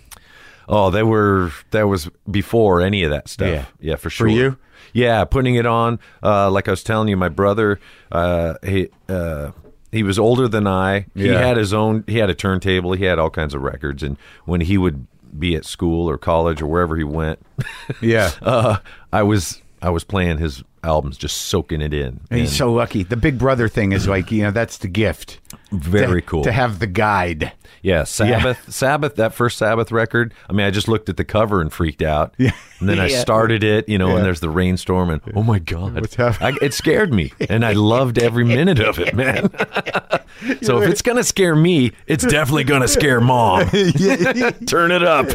Oh, they were that was before any of that stuff. Yeah. Yeah, for sure. For you? Yeah, putting it on. Uh, like I was telling you, my brother, uh, he uh, he was older than I. He Yeah. had his own. He had a turntable. He had all kinds of records. And when he would be at school or college or wherever he went, Yeah. uh, I was I was playing his albums, just soaking it in. And he's so lucky. The Big Brother thing is like, you know, that's the gift. Very To- cool. To have the guide. Yeah, Sabbath, Sabbath, that first Sabbath record. I mean, I just looked at the cover and freaked out. Yeah. And then I started it, you know, Yeah. and there's the rainstorm, and oh my God. What's happening? I, it scared me, and I loved every minute of it, man. so if it's going to scare me, it's definitely going to scare mom. Turn it up.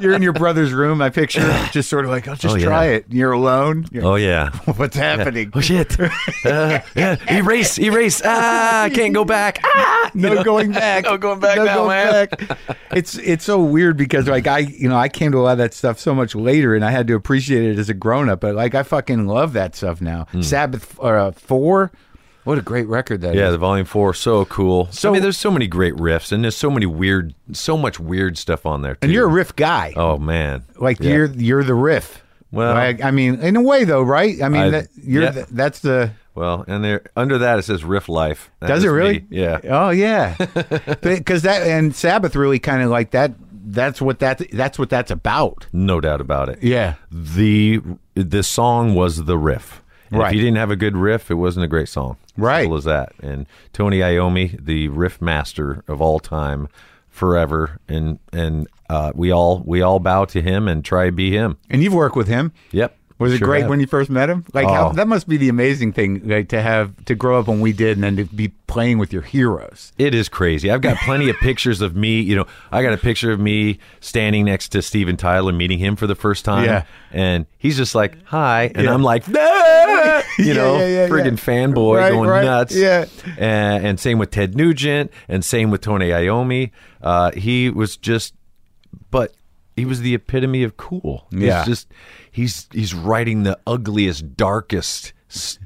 You're in your brother's room, I picture. Just sort of like, I'll just Oh, yeah. try it. You're alone. You're- Oh, yeah. What's happening? Oh, shit. Uh, yeah. Erase, erase. Ah, I can't go back. Ah, you no know? going back. No going back No going man. back. It's it's so weird because like I you know I came to a lot of that stuff so much later and I had to appreciate it as a grown up. But like I fucking love that stuff now. Sabbath uh, four, what a great record that is. Yeah, the volume four, so cool. So- I mean, there's so many great riffs, and there's so many weird, so much weird stuff on there. Too. and you're a riff guy. Oh man, like Yeah. you're you're the riff. Well- Like, I mean, in a way though, right? I mean, I- that, you're yeah. the, that's the. Well, and there under that it says riff life. That Does it really? me. Yeah. Oh yeah. Because that and Sabbath really kind of like that. That's what that. That's what that's about. No doubt about it. Yeah. The the song was the riff. And Right. If you didn't have a good riff, it wasn't a great song. Right. Simple as that. And Tony Iommi, the riff master of all time, forever, and and uh, we all we all bow to him and try to be him. And you've worked with him. Yep. Was it Sure great have. when you first met him? Like how, Oh. that must be the amazing thing, like to have to grow up when we did, and then to be playing with your heroes. It is crazy. I've got plenty of pictures of me. You know, I got a picture of me standing next to Steven Tyler, meeting him for the first time. Yeah. And he's just like, hi. And Yeah. I'm like, "Ah!" you know, yeah, yeah, friggin' yeah. fanboy Right, going right. nuts. Yeah. And, and same with Ted Nugent and same with Tony Iommi. Uh, he was just, but he was the epitome of cool. He's Yeah. just, he's, he's writing the ugliest, darkest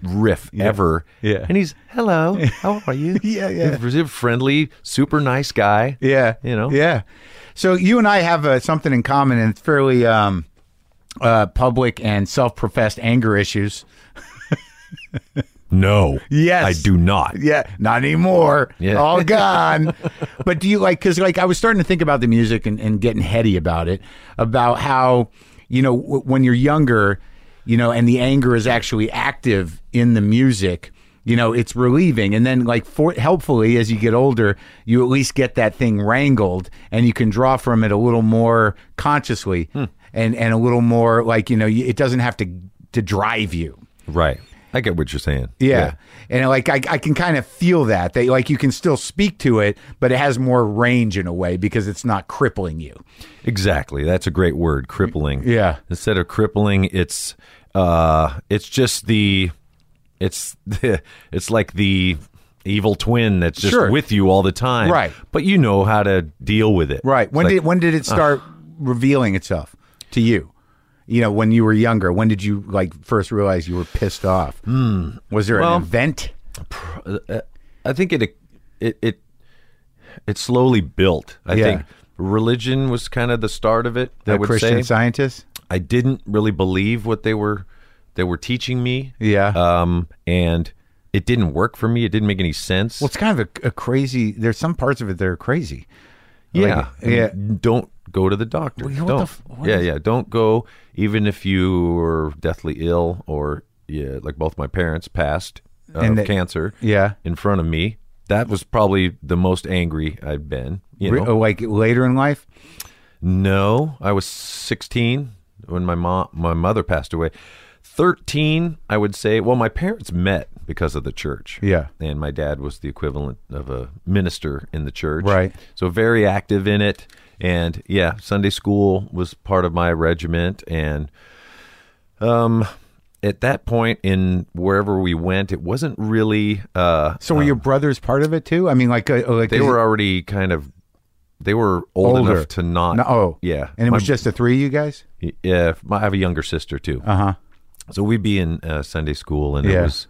riff ever. Yeah. And he's, hello, how are you? Yeah, yeah. He's a friendly, super nice guy. Yeah, You know? Yeah. So you and I have uh, something in common, and it's fairly um, uh, public and self-professed anger issues. No. Yes. I do not. Yeah, not anymore. Yeah. All gone. but do you like, because like I was starting to think about the music and, and getting heady about it, about how, you know, w- when you're younger, you know, and the anger is actually active in the music, you know, it's relieving. And then, like, for helpfully, as you get older, you at least get that thing wrangled and you can draw from it a little more consciously hmm. and, and a little more like, you know, it doesn't have to, to drive you. Right. I get what you're saying. Yeah. And like I, I can kind of feel that. That like you can still speak to it, but it has more range in a way because it's not crippling you. Exactly. That's a great word, crippling. Yeah. Instead of crippling, it's uh it's just the it's the, it's like the evil twin that's just Sure. with you all the time. Right. But you know how to deal with it. Right. When It's did like, when did it start revealing itself to you? You know, when you were younger, when did you like first realize you were pissed off? Was there Well, an event? I think it it it it slowly built. I Yeah. think religion was kind of the start of it. I The would Christian say. scientist? I didn't really believe what they were they were teaching me. Yeah. Um and it didn't work for me. It didn't make any sense. Well, it's kind of a, a crazy. There's some parts of it that are crazy. Yeah, Like, and yeah. Don't go to the doctor. Well, what the don't. f- yeah, is- yeah. Don't go, even if you were deathly ill or yeah, like both my parents passed uh, And of cancer. Yeah. in front of me. That was probably the most angry I've been. You know, oh, like later in life. no, I was 16 when my mom, my mother passed away. 13, I would say. Well, my parents met because of the church. Yeah. and my dad was the equivalent of a minister in the church. Right. So very active in it, and yeah, Sunday school was part of my regiment, and um. At that point, in wherever we went, it wasn't really uh, So were your brothers part of it too? I mean, like, uh, like they were already kind of they were old older enough to not No, oh, yeah and it My- was just the three of you guys. yeah I have a younger sister too Uh huh. so we'd be in uh, Sunday school and it Yeah. was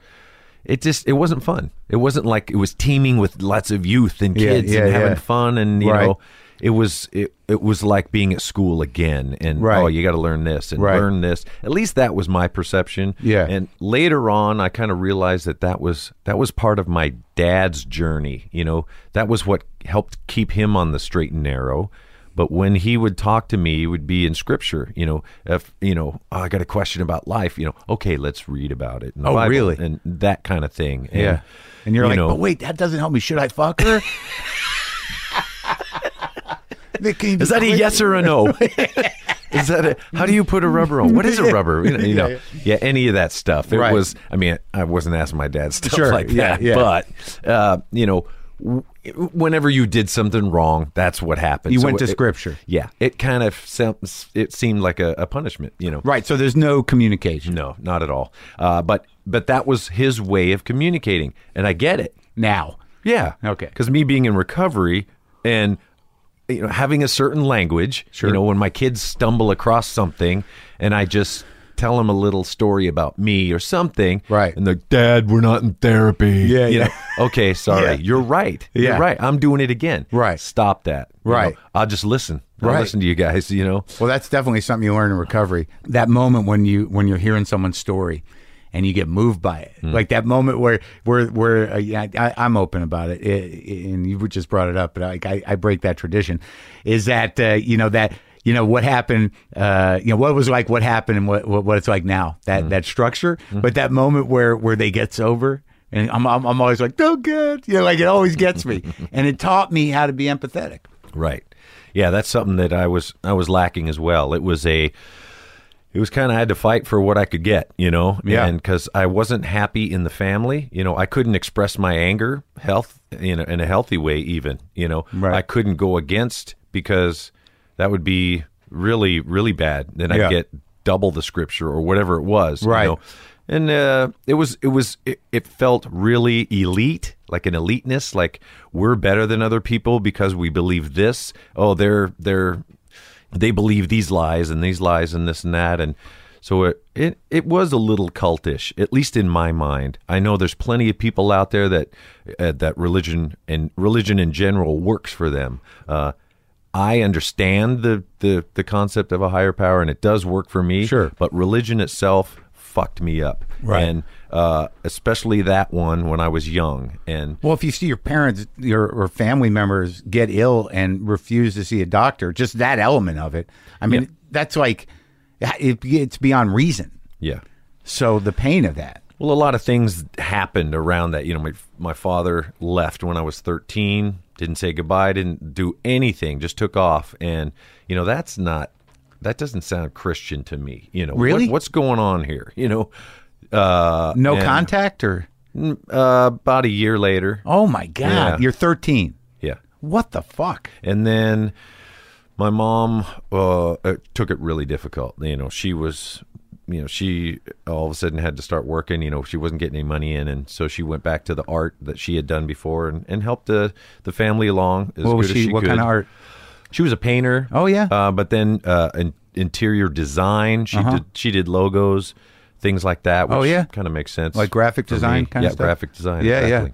it just it wasn't fun it wasn't like it was teeming with lots of youth and Yeah, kids yeah, and having yeah. fun and you Right. know it was it, it was like being at school again and oh, Right. oh you got to learn this and Right. learn this at least that was my perception Yeah. and later on I kind of realized that that was that was part of my dad's journey you know that was what helped keep him on the straight and narrow but when he would talk to me, it would be in scripture. You know, if you know, oh, I got a question about life. You know, okay, let's read about it. Oh, Bible, really? And that kind of thing. And, Yeah. And you're you like, know, but wait, that doesn't help me. Should I fuck her? Nick, can you be is that a yes or a no? is that a, how do you put a rubber on? What is a rubber? You know, you know yeah, any of that stuff. It Right. was. I mean, I wasn't asking my dad stuff Sure, like that, yeah. but uh, you know. w- Whenever you did something wrong, that's what happened. You So went to it- scripture. Yeah, it kind of sounds. It seemed like a, a punishment. You know, Right. So there's no communication No, not at all. Uh, but but that was his way of communicating, and I get it. now. Yeah. Okay. Because me being in recovery and you know having a certain language, Sure. you know, when my kids stumble across something, and I just tell them a little story about me or something, Right. And they're Dad, we're not in therapy. Yeah, You yeah. know, okay, sorry. Yeah. You're right. Yeah. You're right. I'm doing it again. Right. Stop that. You Right. know, I'll just listen. I'll Right. listen to you guys. You know. Well, that's definitely something you learn in recovery. That moment when you when you're hearing someone's story and you get moved by it, Hmm. like that moment where where where uh, yeah, I, I'm open about it, I- and you just brought it up, but I, I, I break that tradition. Is that uh, you know that you know what happened, uh, you know what it was like, what happened, and what what, what it's like now. That that structure, but that moment where where they gets over And I'm, I'm, I'm always like, oh, good. You know, like it always gets me. and it taught me how to be empathetic. Right. Yeah, that's something that I was I was lacking as well. It was a it was kind of I had to fight for what I could get, you know, Yeah. and because I wasn't happy in the family, you know, I couldn't express my anger, health, in a, in a healthy way, even, you know, Right. I couldn't go against because that would be really, really bad. Then Yeah. I'd get double the scripture or whatever it was, Right. You know? And uh, it was, it was, it, it felt really elite, like an eliteness, like we're better than other people because we believe this. Oh, they're they're they believe these lies and these lies and this and that. And so it, it it was a little cultish at least in my mind. I know there's plenty of people out there that uh, that religion and religion in general works for them. Uh, i understand the, the the concept of a higher power and it does work for me Sure. but religion itself fucked me up Right. and uh, especially that one when i was young and Well, if you see your parents your, or family members get ill and refuse to see a doctor, just that element of it, I mean, Yeah. that's like, it, it's beyond reason. yeah So the pain of that. Well, a lot of things happened around that. You know, my my father left when I was 13, didn't say goodbye, didn't do anything, just took off. And, you know, that's not that doesn't sound Christian to me. You know, Really? what, what's going on here? You know, Uh, No and, contact or? uh, about a year later. Oh my God. Yeah. You're 13. Yeah. What the fuck? And then my mom uh, took it really difficult. You know, she was, you know, she all of a sudden had to start working. You know, she wasn't getting any money in, and so she went back to the art that she had done before and, and helped the the family along as What was good she, as she what could. kind of art? She was a painter. Oh, yeah? uh, but then uh, in, interior design. She did she did logos, things like that. Which Uh-huh. Oh, yeah? kind of makes sense. Like graphic design kind yeah, of stuff? graphic design. Yeah, yeah.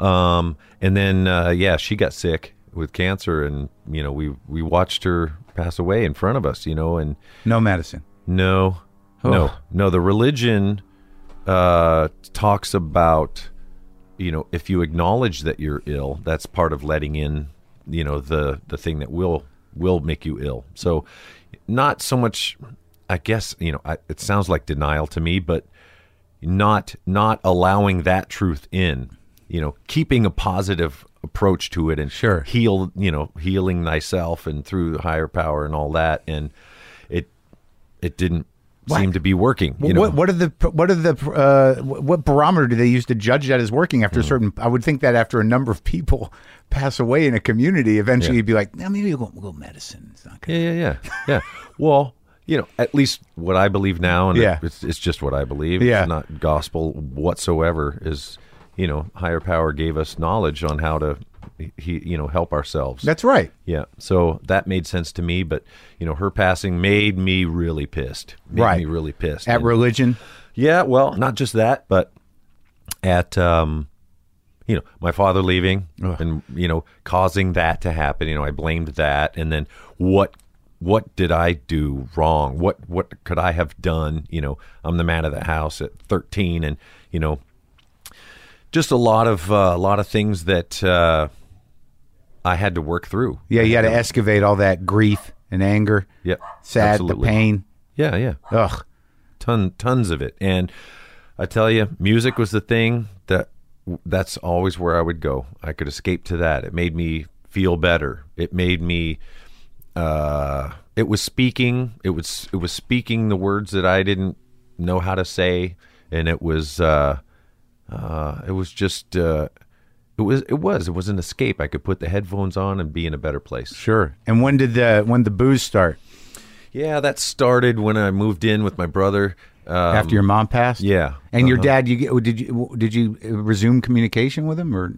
Um, and then uh, yeah, she got sick with cancer, and you know we we watched her pass away in front of us. You know, and No medicine. no, no, Oh. no. The religion uh, talks about you know if you acknowledge that you're ill, that's part of letting in you know the the thing that will will make you ill. So not so much. I guess you know I, it sounds like denial to me, but not not allowing that truth in. You know, keeping a positive approach to it and Sure. heal. You know, healing thyself and through higher power and all that. And it it didn't seem to be working. You know, what what are the what are the uh, what barometer do they use to judge that as working after a Hmm. certain? I would think that after a number of people pass away in a community, eventually Yeah. you'd be like, no, maybe we'll go, we'll go medicine. It's not Yeah, yeah, yeah, yeah. Well, you know, at least what I believe now, and Yeah. it's, it's just what I believe. Yeah. it's not gospel whatsoever. Is you know, higher power gave us knowledge on how to, he, you know, help ourselves. That's right. yeah. So that made sense to me. But you know, her passing made me really pissed. Made Right. me really pissed. At And- religion, yeah, well, not just that, but at um, you know, my father leaving and you know, causing that to happen. You know, I blamed that, and then what? What did I do wrong? What what could I have done? You know, I'm the man of the house at 13, and you know, just a lot of uh, a lot of things that uh, I had to work through. yeah, you got to excavate all that grief and anger, Yep, sad, absolutely. the pain. Yeah, yeah. Ugh. ton tons of it and i tell you music was the thing that that's always where i would go i could escape to that it made me feel better it made me uh it was speaking it was it was speaking the words that i didn't know how to say and it was uh uh it was just uh it was it was it was an escape i could put the headphones on and be in a better place Sure. And when did the when the booze start? yeah that started when i moved in with my brother um, After your mom passed? yeah And your Uh-huh. dad, you get- did you did you resume communication with him or?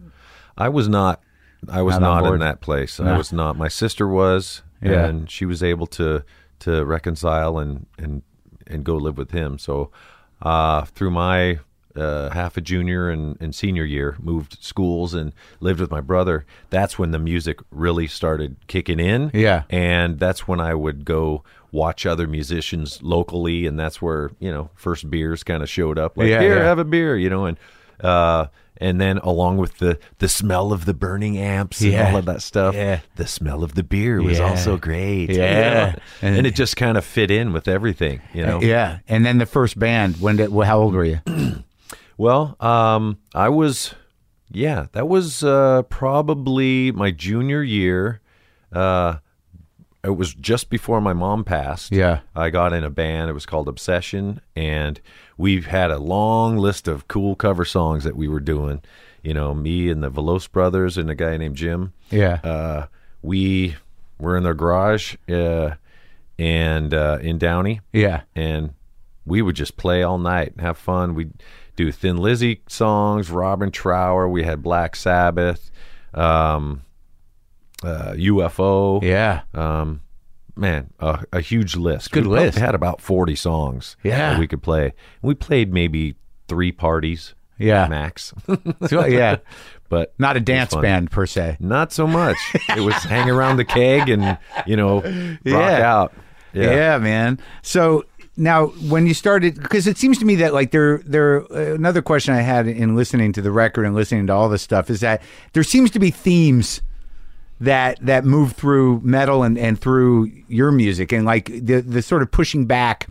I was not. I was Not not, in that place. No. I was not. My sister was, Yeah. and she was able to to reconcile and and and go live with him. So uh, through my uh, half a junior and, and senior year, moved schools and lived with my brother. That's when the music really started kicking in. Yeah. and that's when I would go watch other musicians locally, and that's where you know first beers kind of showed up. Like Yeah, here, yeah. have a beer, you know, and uh, and then along with the the smell of the burning amps and Yeah. all of that stuff, Yeah. the smell of the beer was Yeah. also great. Yeah. And- and, it just kind of fit in with everything, you know. Yeah. And then the first band. When did? Well, how old were you? Well, um, I was, yeah, that was uh, probably my junior year. Uh, it was just before my mom passed. Yeah. I got in a band. It was called Obsession, and we had a long list of cool cover songs that we were doing. You know, me and the Veloz brothers and a guy named Jim. Yeah. Uh, we were in their garage uh, and uh, in Downey yeah. and we would just play all night and have fun. We'd do Thin Lizzy songs, Robin Trower. We had Black Sabbath, um, uh, UFO. Yeah. Um, man, a, a huge list. good we list. Had about forty songs. Yeah. that we could play. We played maybe three parties. Yeah. max. So, yeah. but Not a dance band per se. not so much. it was hang around the keg and you know rock Yeah. out. Yeah. man. So now, when you started, because it seems to me that like there, there. Uh, another question I had in listening to the record and listening to all this stuff is that there seems to be themes that that move through metal and and through your music and like the the sort of pushing back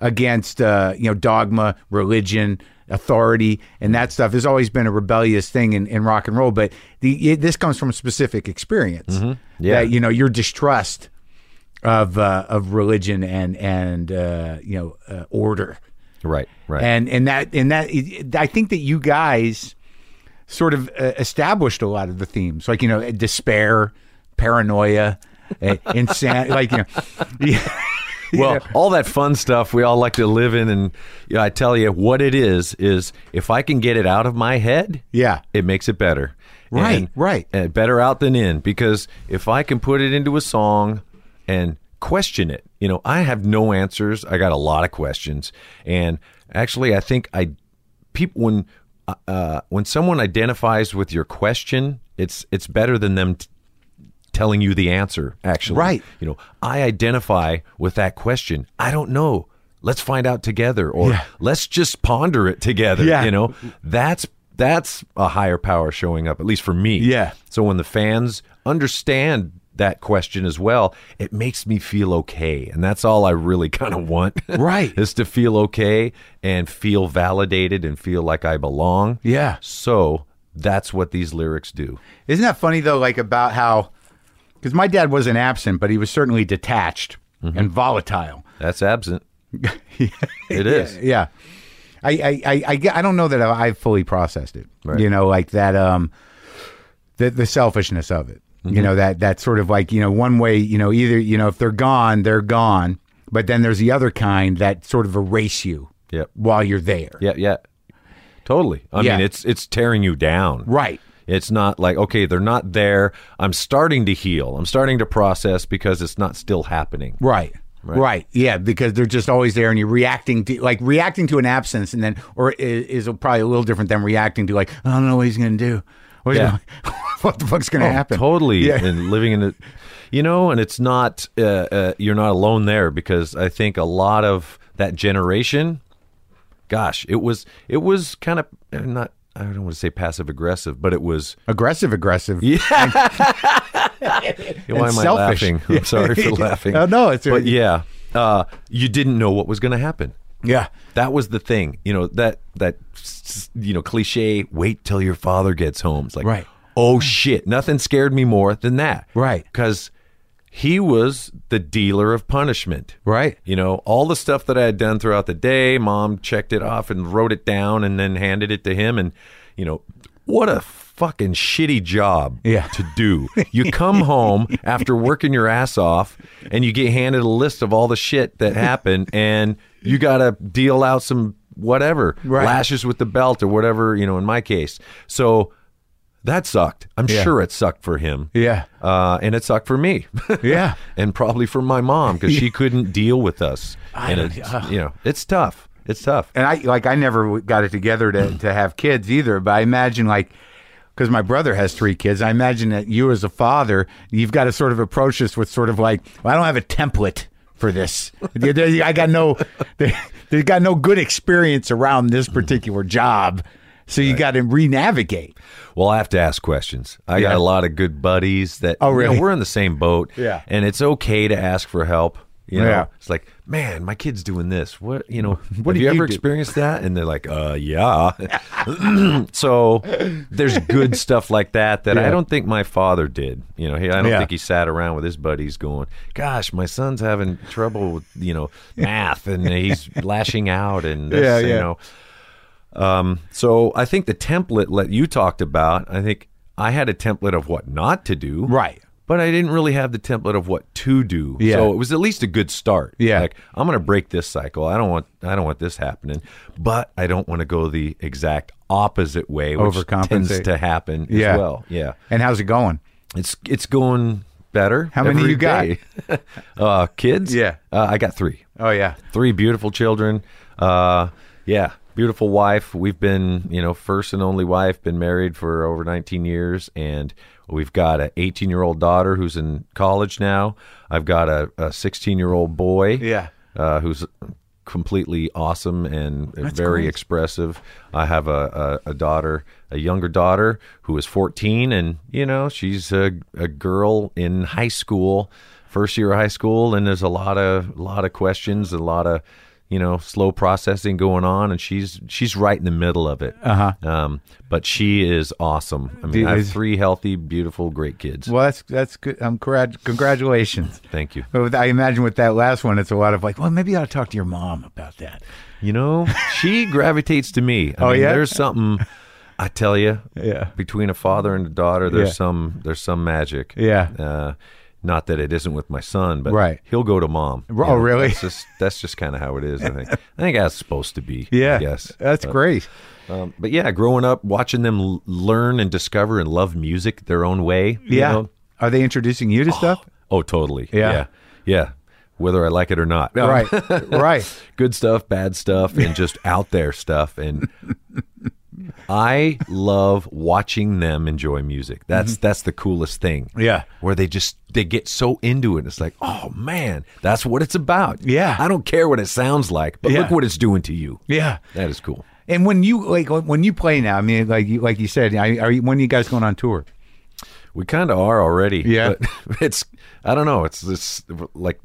against uh, you know dogma, religion, authority, and that stuff has always been a rebellious thing in, in rock and roll. But the it, this comes from a specific experience. Yeah. That, you know your distrust of uh, of religion and and uh, you know uh, order Right, right. And and that and that I think that you guys sort of uh, established a lot of the themes, like you know, despair, paranoia, uh, insanity, like you know. Yeah. well, all that fun stuff we all like to live in, and you know, I tell you what it is is if I can get it out of my head, Yeah. it makes it better. Right, And- right. and better out than in because if I can put it into a song and question it, you know, I have no answers. I got a lot of questions, and actually, I think I people when uh, uh, when someone identifies with your question, it's it's better than them. T- telling you the answer actually Right. you know i identify with that question i don't know let's find out together or Yeah. let's just ponder it together Yeah. you know that's that's a higher power showing up at least for me Yeah. so when the fans understand that question as well it makes me feel okay and that's all i really kind of want Right. is to feel okay and feel validated and feel like i belong Yeah. so that's what these lyrics do Isn't that funny though? Like about how, because my dad wasn't absent, but he was certainly detached Mm-hmm. and volatile. that's absent it is Yeah, I I, I I get- I don't know that I, I've fully processed it. Right. You know, like that um, the the selfishness of it. Mm-hmm. You know that that sort of like you know one way you know either you know if they're gone they're gone, but then there's the other kind that sort of erase you. Yep. While you're there. Yeah, yeah. Totally. I Yeah. mean, it's it's tearing you down. Right. It's not like, okay, they're not there. I'm starting to heal. I'm starting to process because it's not still happening. Right. Right. Yeah, because they're just always there, and you're reacting to like reacting to an absence, and then or is, is probably a little different than reacting to like I don't know what he's going to do. What, Yeah. gonna, what the fuck's going to Oh, happen? Totally. Yeah. And living in it, you know, and it's not, uh, uh, you're not alone there because I think a lot of that generation, gosh, it was, it was kind of uh, not, I don't want to say passive aggressive, but it was, aggressive, aggressive. Yeah. why am I selfish. laughing? I'm sorry for laughing. Oh, no, it's- but yeah, uh, you didn't know what was going to happen. Yeah. That was the thing, you know that that you know cliche. Wait till your father gets home. It's like, Right. Oh shit! Nothing scared me more than that. Right. Because he was the dealer of punishment. Right. You know all the stuff that I had done throughout the day. Mom checked it off and wrote it down, and then handed it to him. And you know what a fucking shitty job Yeah. to do. You come home after working your ass off and you get handed a list of all the shit that happened and you got to deal out some whatever Right. lashes with the belt or whatever, you know, in my case. So that sucked. I'm Yeah. sure it sucked for him. Yeah. Uh, and it sucked for me. Yeah. and probably for my mom because she couldn't deal with us. I and don't- it's, you know, it's tough. It's tough. And I like I never got it together to to have kids either. But I imagine like because my brother has three kids, I imagine that you as a father, you've got to sort of approach this with sort of like, well, I don't have a template for this. I got no, they got no good experience around this particular job, so you got to re-navigate. Well, I have to ask questions. I Yeah. got a lot of good buddies that Oh, you know, really? we're in the same boat. Yeah. And it's okay to ask for help. You know, Yeah. it's like, man, my kid's doing this. What you know? What have do you you ever do? experienced that? And they're like, uh, yeah. so there's good stuff like that that I don't think my father did. You know, he, I don't Yeah. think he sat around with his buddies going, "Gosh, my son's having trouble with you know math, and he's lashing out, and this, Yeah, you yeah. know." Um, so I think the template that you talked about, I think I had a template of what not to do. Right. But I didn't really have the template of what to do. Yeah. So it was at least a good start. Yeah. Like I'm gonna break this cycle. I don't want I don't want this happening. But I don't want to go the exact opposite way, which tends to happen Yeah. as well. Yeah. And how's it going? It's it's going better. How many you got? day. uh kids? Yeah. Uh, I got three Oh yeah. three beautiful children. Uh, yeah, beautiful wife. We've been, you know, first and only wife. Been married for over 19 years, and we've got an 18 year old daughter who's in college now. I've got a 16 year old boy. Yeah. Uh, who's completely awesome and very great. expressive. I have a, a, a daughter, a younger daughter who is 14, and you know she's a, a girl in high school, first year of high school, and there's a lot of a lot of questions, a lot of you know slow processing going on, and she's she's right in the middle of it. Uh-huh. Um, but she is awesome. I mean, I have three healthy, beautiful, great kids. Well, that's that's good. Um, congrat- congratulations. Thank you. I imagine with that last one, it's a lot of like, well, maybe you ought to talk to your mom about that. You know, she gravitates to me. I Oh, mean, yeah? There's something. I tell you, Yeah. between a father and a daughter, there's Yeah. some there's some magic. Yeah. Uh, not that it isn't with my son, but Right. he'll go to mom. You Oh, really? That's just that's just kind of how it is. I think. I think that's supposed to be. Yeah. Yes. That's great. Um, but yeah, growing up, watching them learn and discover and love music their own way. you Yeah. know? Are they introducing you to stuff? Oh, totally. Yeah. Yeah. Yeah. Whether I like it or not. Right. right. Good stuff, bad stuff, and just out there stuff. And I love watching them enjoy music. That's that's the coolest thing. Mm-hmm. Yeah. Where they just they get so into it. It's like, oh man, that's what it's about. Yeah. I don't care what it sounds like, but Yeah. look what it's doing to you. Yeah. That is cool. And when you like when you play now, I mean, like you like you said, are you, when are you guys going on tour? We kind of are already. Yeah. But it's I don't know. It's it's like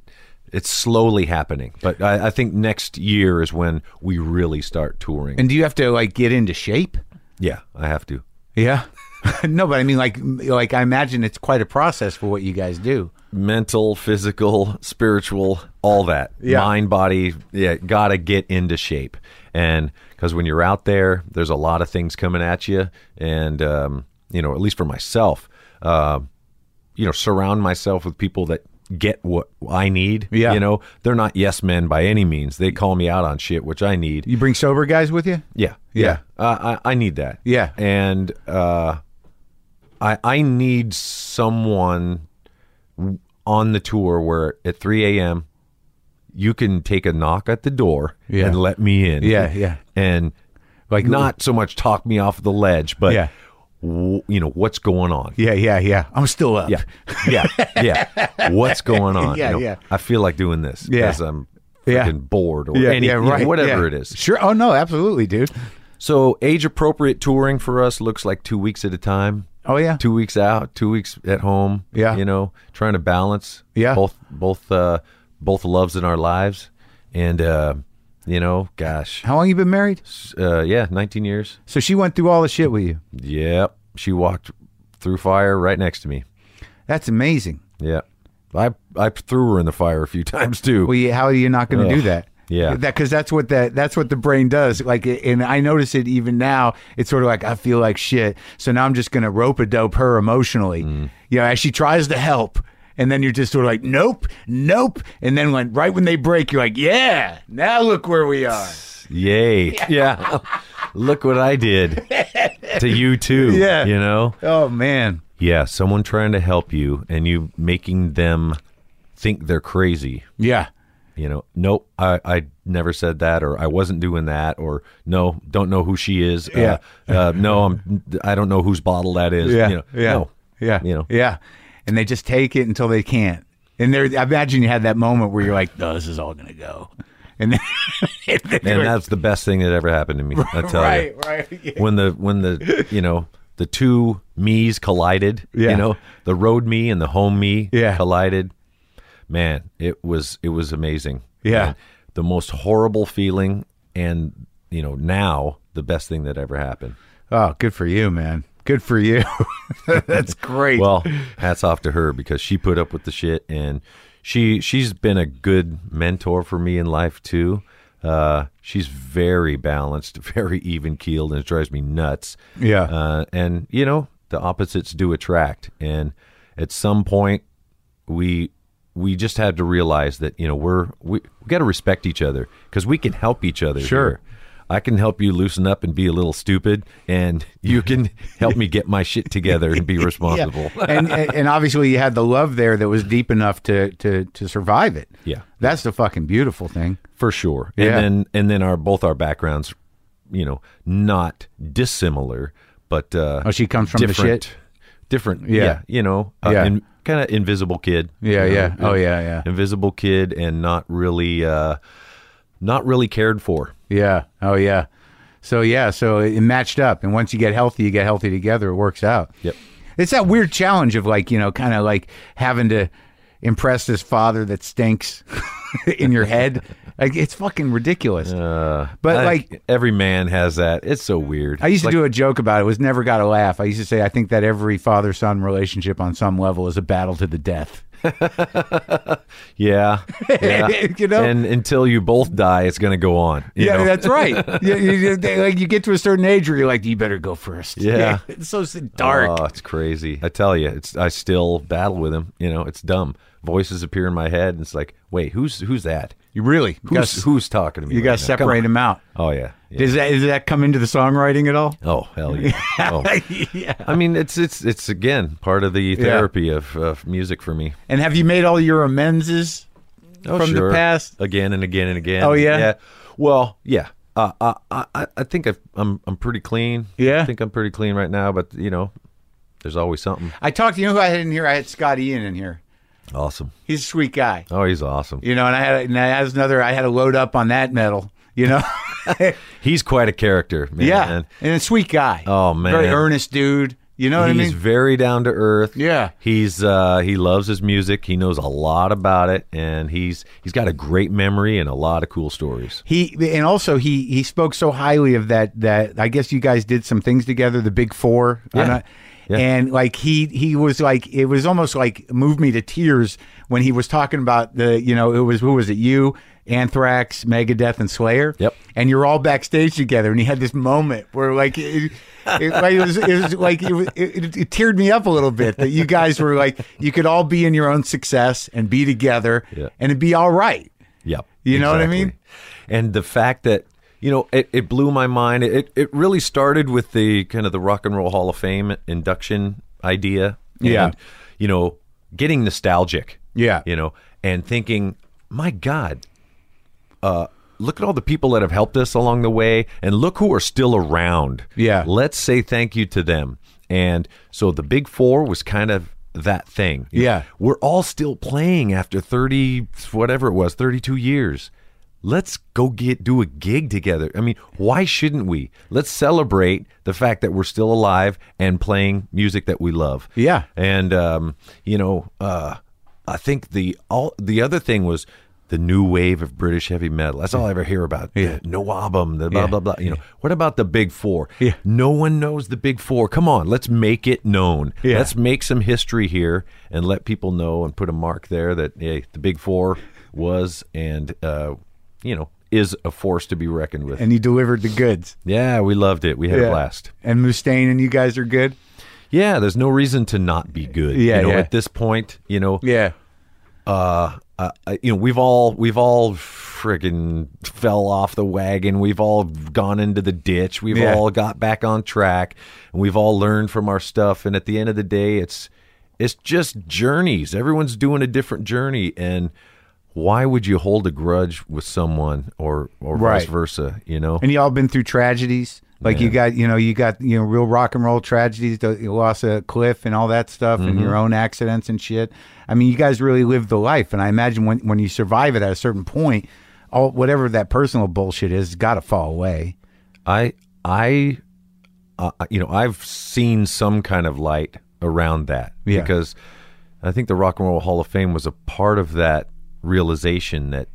it's slowly happening. But I, I think next year is when we really start touring. And do you have to like get into shape? Yeah, I have to. Yeah. no, but I mean, like, like I imagine it's quite a process for what you guys do. Mental, physical, spiritual, all that. Yeah. Mind, body. Yeah, got to get into shape. And because when you're out there, there's a lot of things coming at you. And, um, you know, at least for myself, uh, you know, surround myself with people that get what I need. Yeah. You know, they're not yes men by any means. They call me out on shit, which I need. You bring sober guys with you? Yeah, Yeah. Uh, I I need that. Yeah. and uh, I I need someone on the tour where at 3 a.m. you can take a knock at the door Yeah. and let me in. Yeah, yeah. and Like- like not so much talk me off the ledge, but Yeah. You know what's going on. Yeah, yeah, yeah. I'm still up. Yeah, yeah, yeah. What's going on? Yeah, You know, yeah. I feel like doing this Yeah. because I'm Yeah. bored or Yeah, any, yeah, you know, right. whatever yeah. it is. Sure. Oh no, absolutely, dude. So age appropriate touring for us looks like two weeks at a time. Oh yeah. Two weeks out, two weeks at home. Yeah. You know, trying to balance Yeah. both both uh both loves in our lives. And uh, you know, gosh. How long you been married? Uh yeah, nineteen years. So she went through all the shit with you. Yep. She walked through fire right next to me. That's amazing. Yeah. I I threw her in the fire a few times too. Well, you, how are you not going to do that? Yeah. that because that's what that that's what the brain does. Like, and I notice it even now. It's sort of like I feel like shit. So now I'm just going to rope a dope her emotionally. Mm. You know, as she tries to help, and then you're just sort of like, nope, nope. And then when right when they break, you're like, yeah, now look where we are. Yay. Yeah. Look what I did to you too. Yeah. You know? Oh man, Yeah, someone trying to help you and you making them think they're crazy. yeah, You know, nope, I, I never said that, or I wasn't doing that, or no, don't know who she is. Yeah. Uh, uh, no, I'm, I don't know whose bottle that is. yeah, You know, yeah, no. yeah, You know. yeah. And they just take it until they can't. And there, I imagine you had that moment where you're like, "Oh, this is all going to go," and then, and, that's the best thing that ever happened to me. I tell right, you. right. Yeah. When the when the you know the two me's collided, Yeah. you know, the road me and the home me Yeah. collided. Man, it was it was amazing. Yeah. And the most horrible feeling and you know, now the best thing that ever happened. Oh, good for you, man. Good for you. That's great. Well, hats off to her because she put up with the shit and she she's been a good mentor for me in life too. Uh, she's very balanced, very even keeled, and it drives me nuts. Yeah. Uh, and you know the opposites do attract, and at some point we we just had to realize that you know we're we, we got to respect each other because we can help each other. Sure. here. I can help you loosen up and be a little stupid, and you can help me get my shit together and be responsible. and, and and obviously you had the love there that was deep enough to to to survive it. Yeah. That's the fucking beautiful thing. for sure. Yeah. And then and then our both our backgrounds, you know, not dissimilar, but uh, Oh, she comes from the different, shit? Different, Yeah. yeah. You know, uh, Yeah. in, kind of invisible kid. Yeah, you know, yeah. Oh, yeah, yeah. Invisible kid, and not really, uh, not really cared for. Yeah. Oh yeah. So yeah, so it matched up and once you get healthy, you get healthy together, it works out. Yep. It's that weird challenge of like, you know, kind of like having to impress this father that stinks in your head. Like it's fucking ridiculous. Uh, But, I- like- every man has that. It's so weird. I used to Like, do a joke about it. It was never got a laugh. I used to say I think that every father son relationship on some level is a battle to the death. Yeah, yeah. You know? and until you both die, it's going to go on. you Yeah, know? that's right. you, you, they- like you get to a certain age where you're like, you better go first. Yeah. it's so dark. Oh, it's crazy. I tell you, it's I still battle with him. You know, it's dumb. Voices appear in my head, and it's like, wait, who's who's that? You really, you Who's got who's talking to me? you got to right now? Come separate them out. Oh yeah. yeah. Does that does that come into the songwriting at all? Oh hell yeah. Oh. yeah. I mean, it's it's it's again part of the therapy of, of music for me. And have you made all your amenses Oh, from sure. the past? again and again and again. Oh, yeah? yeah. Well, yeah. Uh, I, I I think I've, I'm I'm pretty clean. Yeah? I think I'm pretty clean right now. But you know, there's always something I talked to you know who I had in here. I had Scott Ian in here. Awesome. He's a sweet guy. Oh, he's awesome. You know, and I had and I had another. I had to load up on that metal. You know, He's quite a character, man. yeah, and a sweet guy. Oh, man. very earnest dude. You know what I he's very down to earth. Yeah. He's uh he loves his music. He knows a lot about it and he's he's got a great memory and a lot of cool stories. He and also he he spoke so highly of that that I guess you guys did some things together, the Big Four. Yeah. And, Yeah. and like he he was like it was almost like moved me to tears when he was talking about the you know it was who was it you Anthrax, Megadeth, and Slayer. Yep. And you're all backstage together, and he had this moment where like. It, it, like, it was, it was like it, it, it teared me up a little bit that you guys were like you could all be in your own success and be together Yeah. and it'd be all right. Yep. You know what I mean? And the fact that you know it, it blew my mind. It it really started with the kind of the Rock and Roll Hall of Fame induction idea. Yeah. You know, getting nostalgic. Yeah. You know, and thinking, my God, uh, look at all the people that have helped us along the way, and look who are still around. Yeah. Let's say thank you to them. And so the Big Four was kind of that thing. Yeah. We're all still playing after 30, whatever it was, 32 years. Let's go get do a gig together. I mean, why shouldn't we? Let's celebrate the fact that we're still alive and playing music that we love. Yeah. And um, you know, uh, I think the all the other thing was the new wave of British heavy metal. That's all I ever hear about. Yeah. The no album, the blah Yeah. blah blah. You know, what about the big four? Yeah. No one knows the big four. Come on, let's make it known. Yeah. Let's make some history here and let people know and put a mark there that hey, the big four was and uh, you know is a force to be reckoned with. And he delivered the goods. yeah, we loved it. We had a blast. And Mustaine and you guys are good. Yeah, there's no reason to not be good. Yeah, you know, yeah. at this point, you know, Yeah. uh, uh, you know, we've all we've all friggin' fell off the wagon. We've all gone into the ditch. We've Yeah. all got back on track, and we've all learned from our stuff. And at the end of the day, it's it's just journeys. Everyone's doing a different journey, and why would you hold a grudge with someone or or vice versa? You know, And you all been through tragedies. Like you got, you know, you got, you know, real rock and roll tragedies. The you lost a cliff and all that stuff, and Mm-hmm. your own accidents and shit. I mean, you guys really lived the life. And I imagine when when you survive it at a certain point, all whatever that personal bullshit is, got to fall away. I I uh, you know I've seen some kind of light around that Yeah. because I think the Rock and Roll Hall of Fame was a part of that realization that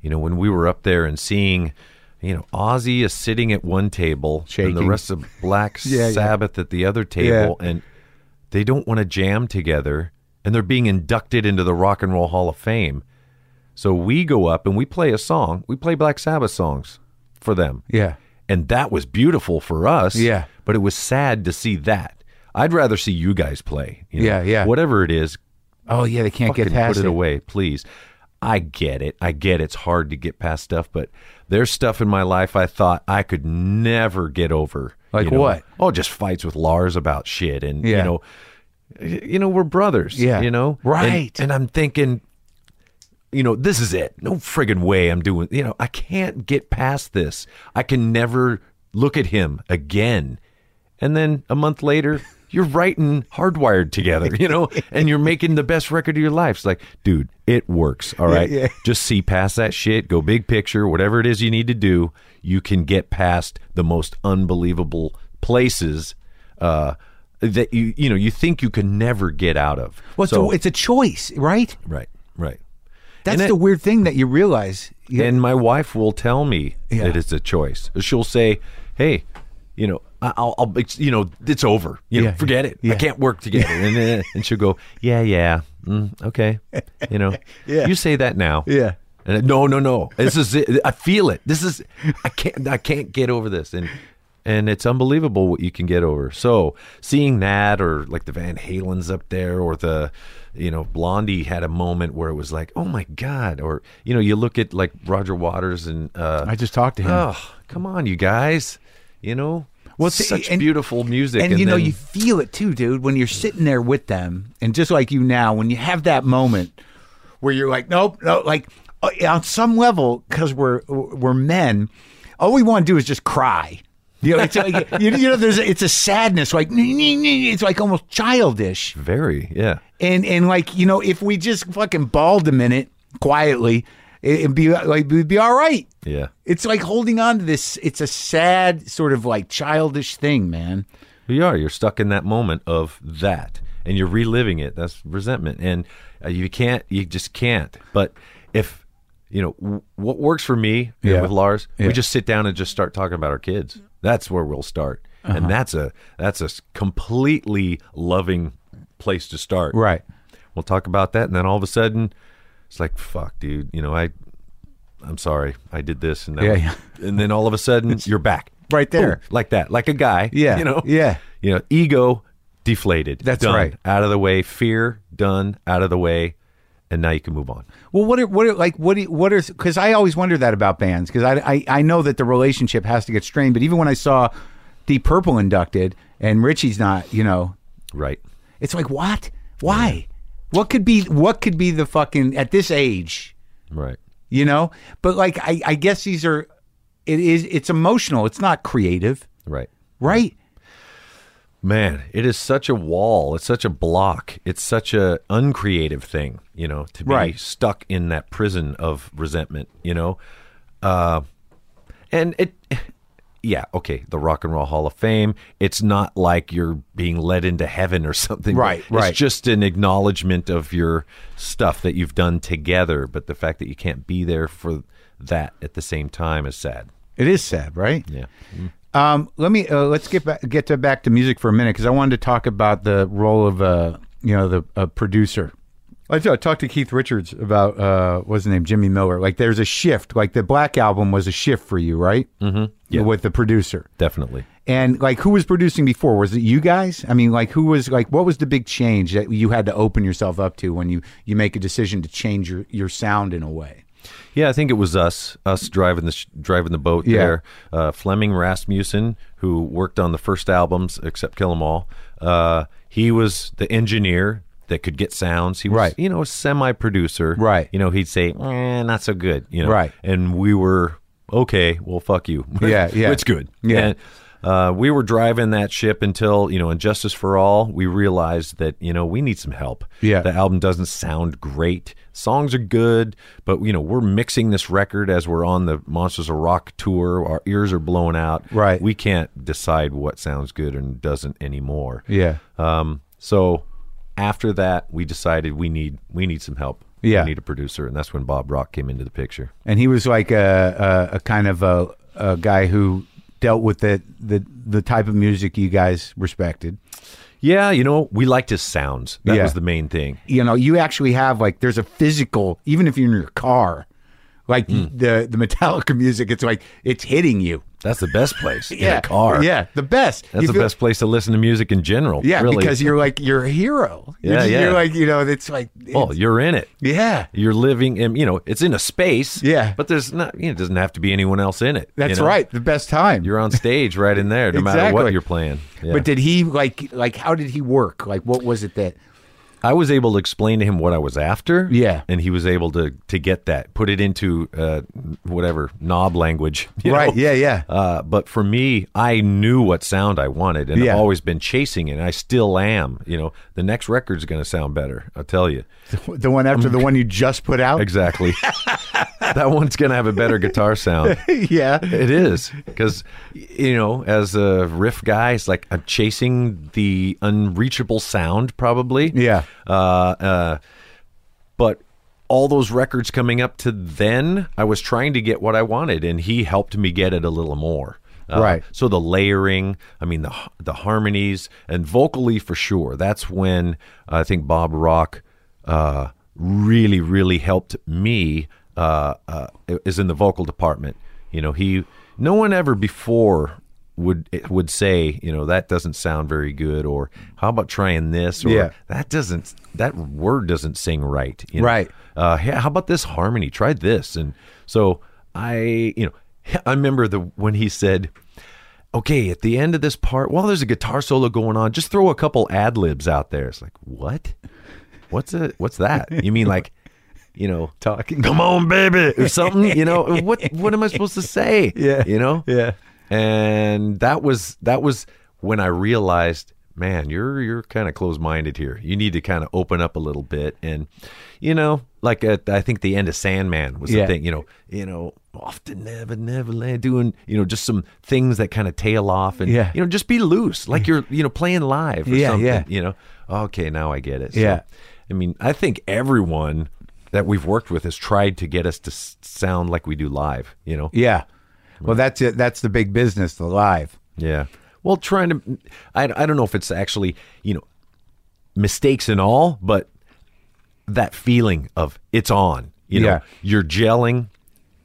you know when we were up there and seeing you know Ozzy is sitting at one table and the rest of Black Yeah, yeah. Sabbath at the other table and they don't want to jam together and they're being inducted into the Rock and Roll Hall of Fame. So we go up and we play a song. We play Black Sabbath songs for them. Yeah. And that was beautiful for us. Yeah. But it was sad to see that. I'd rather see you guys play. you know. Yeah, yeah. Whatever it is, Oh yeah, they can't get past put it, it. away, please. I get it. I get it's hard to get past stuff, but there's stuff in my life I thought I could never get over. Like you know? what? Oh, just fights with Lars about shit, and Yeah. you know, you know, we're brothers. Yeah. you know, And- Right. And, I'm thinking, you know, this is it. No friggin' way I'm doing. You know, I can't get past this. I can never look at him again. And then a month later, you're writing hardwired together, you know, and you're making the best record of your life. It's like, dude, it works. All right. yeah. Just see past that shit, go big picture, whatever it is you need to do, you can get past the most unbelievable places uh, that you you know you think you can never get out of. Well, so, so it's a choice, right? right, right. That's And the it- weird thing that you realize. And my wife will tell me Yeah. that it's a choice. She'll say, "Hey, you know, I'll, I'll you know, it's over. You know, Yeah. forget it. Yeah. I can't work together. And and she'll go, yeah, yeah, mm, okay. You know, Yeah. you say that now. Yeah. And I- no, no, no. This is it. I feel it. This is I can't I can't get over this. And and it's unbelievable what you can get over. So seeing that or like the Van Halen's up there or the you know, Blondie had a moment where it was like, oh my God. Or, you know, you look at like Roger Waters and uh I just talked to him. Oh, come on, you guys. You know? Well, such and- beautiful music. and, you know you feel it too dude when you're sitting there with them and just like you now when you have that moment where you're like nope no like uh, on some level because we're we're men all we want to do is just cry you know, it's like, you, you know, there's a, it's a sadness, like it's like almost childish, very, yeah. and and like you know, if we just fucking bawled a minute quietly, it'd be like we'd be all right. Yeah. It's like holding on to this. It's a sad sort of like childish thing, man. You are. You're stuck in that moment of that, and you're reliving it. That's resentment, and uh, you can't. You just can't. But if you know w- what works for me you know, Yeah. with Lars, Yeah. we just sit down and just start talking about our kids. That's where we'll start, Uh-huh. and that's a that's a s- completely loving place to start. Right. We'll talk about that, and then all of a sudden, it's like, fuck, dude. You know, I. I'm sorry, I did this and that, Yeah, yeah. and then all of a sudden you're back, Right there. Boom, like that, like a guy, Yeah, you know, yeah. you know, ego deflated. That's done, right. Out of the way. Fear done. Out of the way. And now you can move on. Well, what are, what are, like what do- what are because I always wonder that about bands because I, I I know that the relationship has to get strained, but even when I saw Deep Purple inducted and Ritchie's not, you know, Right. it's like what? Why? What could be what could be the fucking at this age? Right. You know, but like I I guess these are it is it's emotional. It's not creative, Right. right? Man, it is such a wall. It's such a block. It's such a uncreative thing, you know, to be Right. stuck in that prison of resentment, you know. Uh, and it, yeah, okay, the Rock and Roll Hall of Fame. It's not like you're being led into heaven or something. Right, right. It's just an acknowledgement of your stuff that you've done together. But the fact that you can't be there for that at the same time is sad. It is sad, right? Yeah. Um, let me uh, let's get back get to back to music for a minute because I wanted to talk about the role of uh, you know the uh, producer. I talked to Keith Richards about uh, what's his name, Jimmy Miller. Like, there's a shift. Like the Black album was a shift for you, right? Mm-hmm. Yeah. With the producer, Definitely. and like who was producing before? Was it you guys? I mean, like who was like what was the big change that you had to open yourself up to when you you make a decision to change your your sound in a way? Yeah, I think it was us, us driving the sh- driving the boat Yeah. there. Uh, Flemming Rasmussen, who worked on the first albums, except Kill 'Em All. Uh, he was the engineer that could get sounds. He was, Right. you know, a semi producer. Right. You know, he'd say, eh, "Not so good." You know. Right. And we were okay. Well, fuck you. Yeah, yeah. it's good. Yeah. And, uh, we were driving that ship until you know, in Justice for All, we realized that you know we need some help. Yeah. The album doesn't sound great. Songs are good, but you know we're mixing this record as we're on the Monsters of Rock tour. Our ears are blown out. Right. We can't decide what sounds good and doesn't anymore. Yeah. Um. So after that, we decided we need we need some help. Yeah. We need a producer, and that's when Bob Rock came into the picture. and he was like a, a, a kind of a, a guy who dealt with the, the the type of music you guys respected. Yeah, you know, we liked his sounds. That Yeah. was the main thing. You know, you actually have like there's a physical, even if you're in your car, like Hmm. the the Metallica music. It's like it's hitting you. That's the best place in yeah, a car. Yeah, the best. That's You the feel- best place to listen to music in general. Yeah, really. because you're like you're a hero. You're Yeah, just- yeah. You're like you know, it's like oh, it's- you're in it. yeah. You're living in, you know, it's in a space. Yeah. But there's not, you know, it doesn't have to be anyone else in it. you That's know? right. The best time. You're on stage right in there, no matter what you're playing. Yeah. But did he like like how did he work? Like what was it that I was able to explain to him what I was after. Yeah. And he was able to to get that, put it into uh, whatever knob language. Right, know? yeah, yeah. Uh, but for me, I knew what sound I wanted, and Yeah. I've always been chasing it. And I still am. You know, the next record's going to sound better. I'll tell you. the one after the one you just put out? Exactly. that one's going to have a better guitar sound. yeah. It is because you know, as a riff guy, it's like I'm chasing the unreachable sound, probably. Yeah. Uh, uh, but all those records coming up to then, I was trying to get what I wanted, and he helped me get it a little more. Uh, Right. So the layering, I mean the the harmonies and vocally for sure. That's when I think Bob Rock uh, really really helped me. Uh, uh, is in the vocal department. You know, he no one ever before would would say, you know, that doesn't sound very good, or how about trying this, or Yeah. that doesn't that word doesn't sing right, you know? Right. Uh, hey, how about this harmony? Try this, and so I, you know, I remember the when he said, "Okay, at the end of this part, while there's a guitar solo going on, just throw a couple ad libs out there." It's like, what? What's it? What's that? You mean like, you know, Talking. come on, baby, or something? You know, what? What am I supposed to say? Yeah. you know, Yeah. And that was that was when I realized, man, you're you're kind of closed minded here. You need to kind of open up a little bit, and you know, like at, I think the end of Sandman was Yeah. the thing. You know, you know, often never never land doing you know just some things that kind of tail off, and Yeah. you know, just be loose, like you're you know playing live or Yeah, something. yeah. You know, okay, now I get it. So, Yeah. I mean, I think everyone that we've worked with has tried to get us to sound like we do live. You know, Yeah. Well, that's it. That's the big business, the live. yeah. Well, trying to, I, I don't know if it's actually, you know, mistakes and all, but that feeling of it's on, you know, Yeah. you're gelling,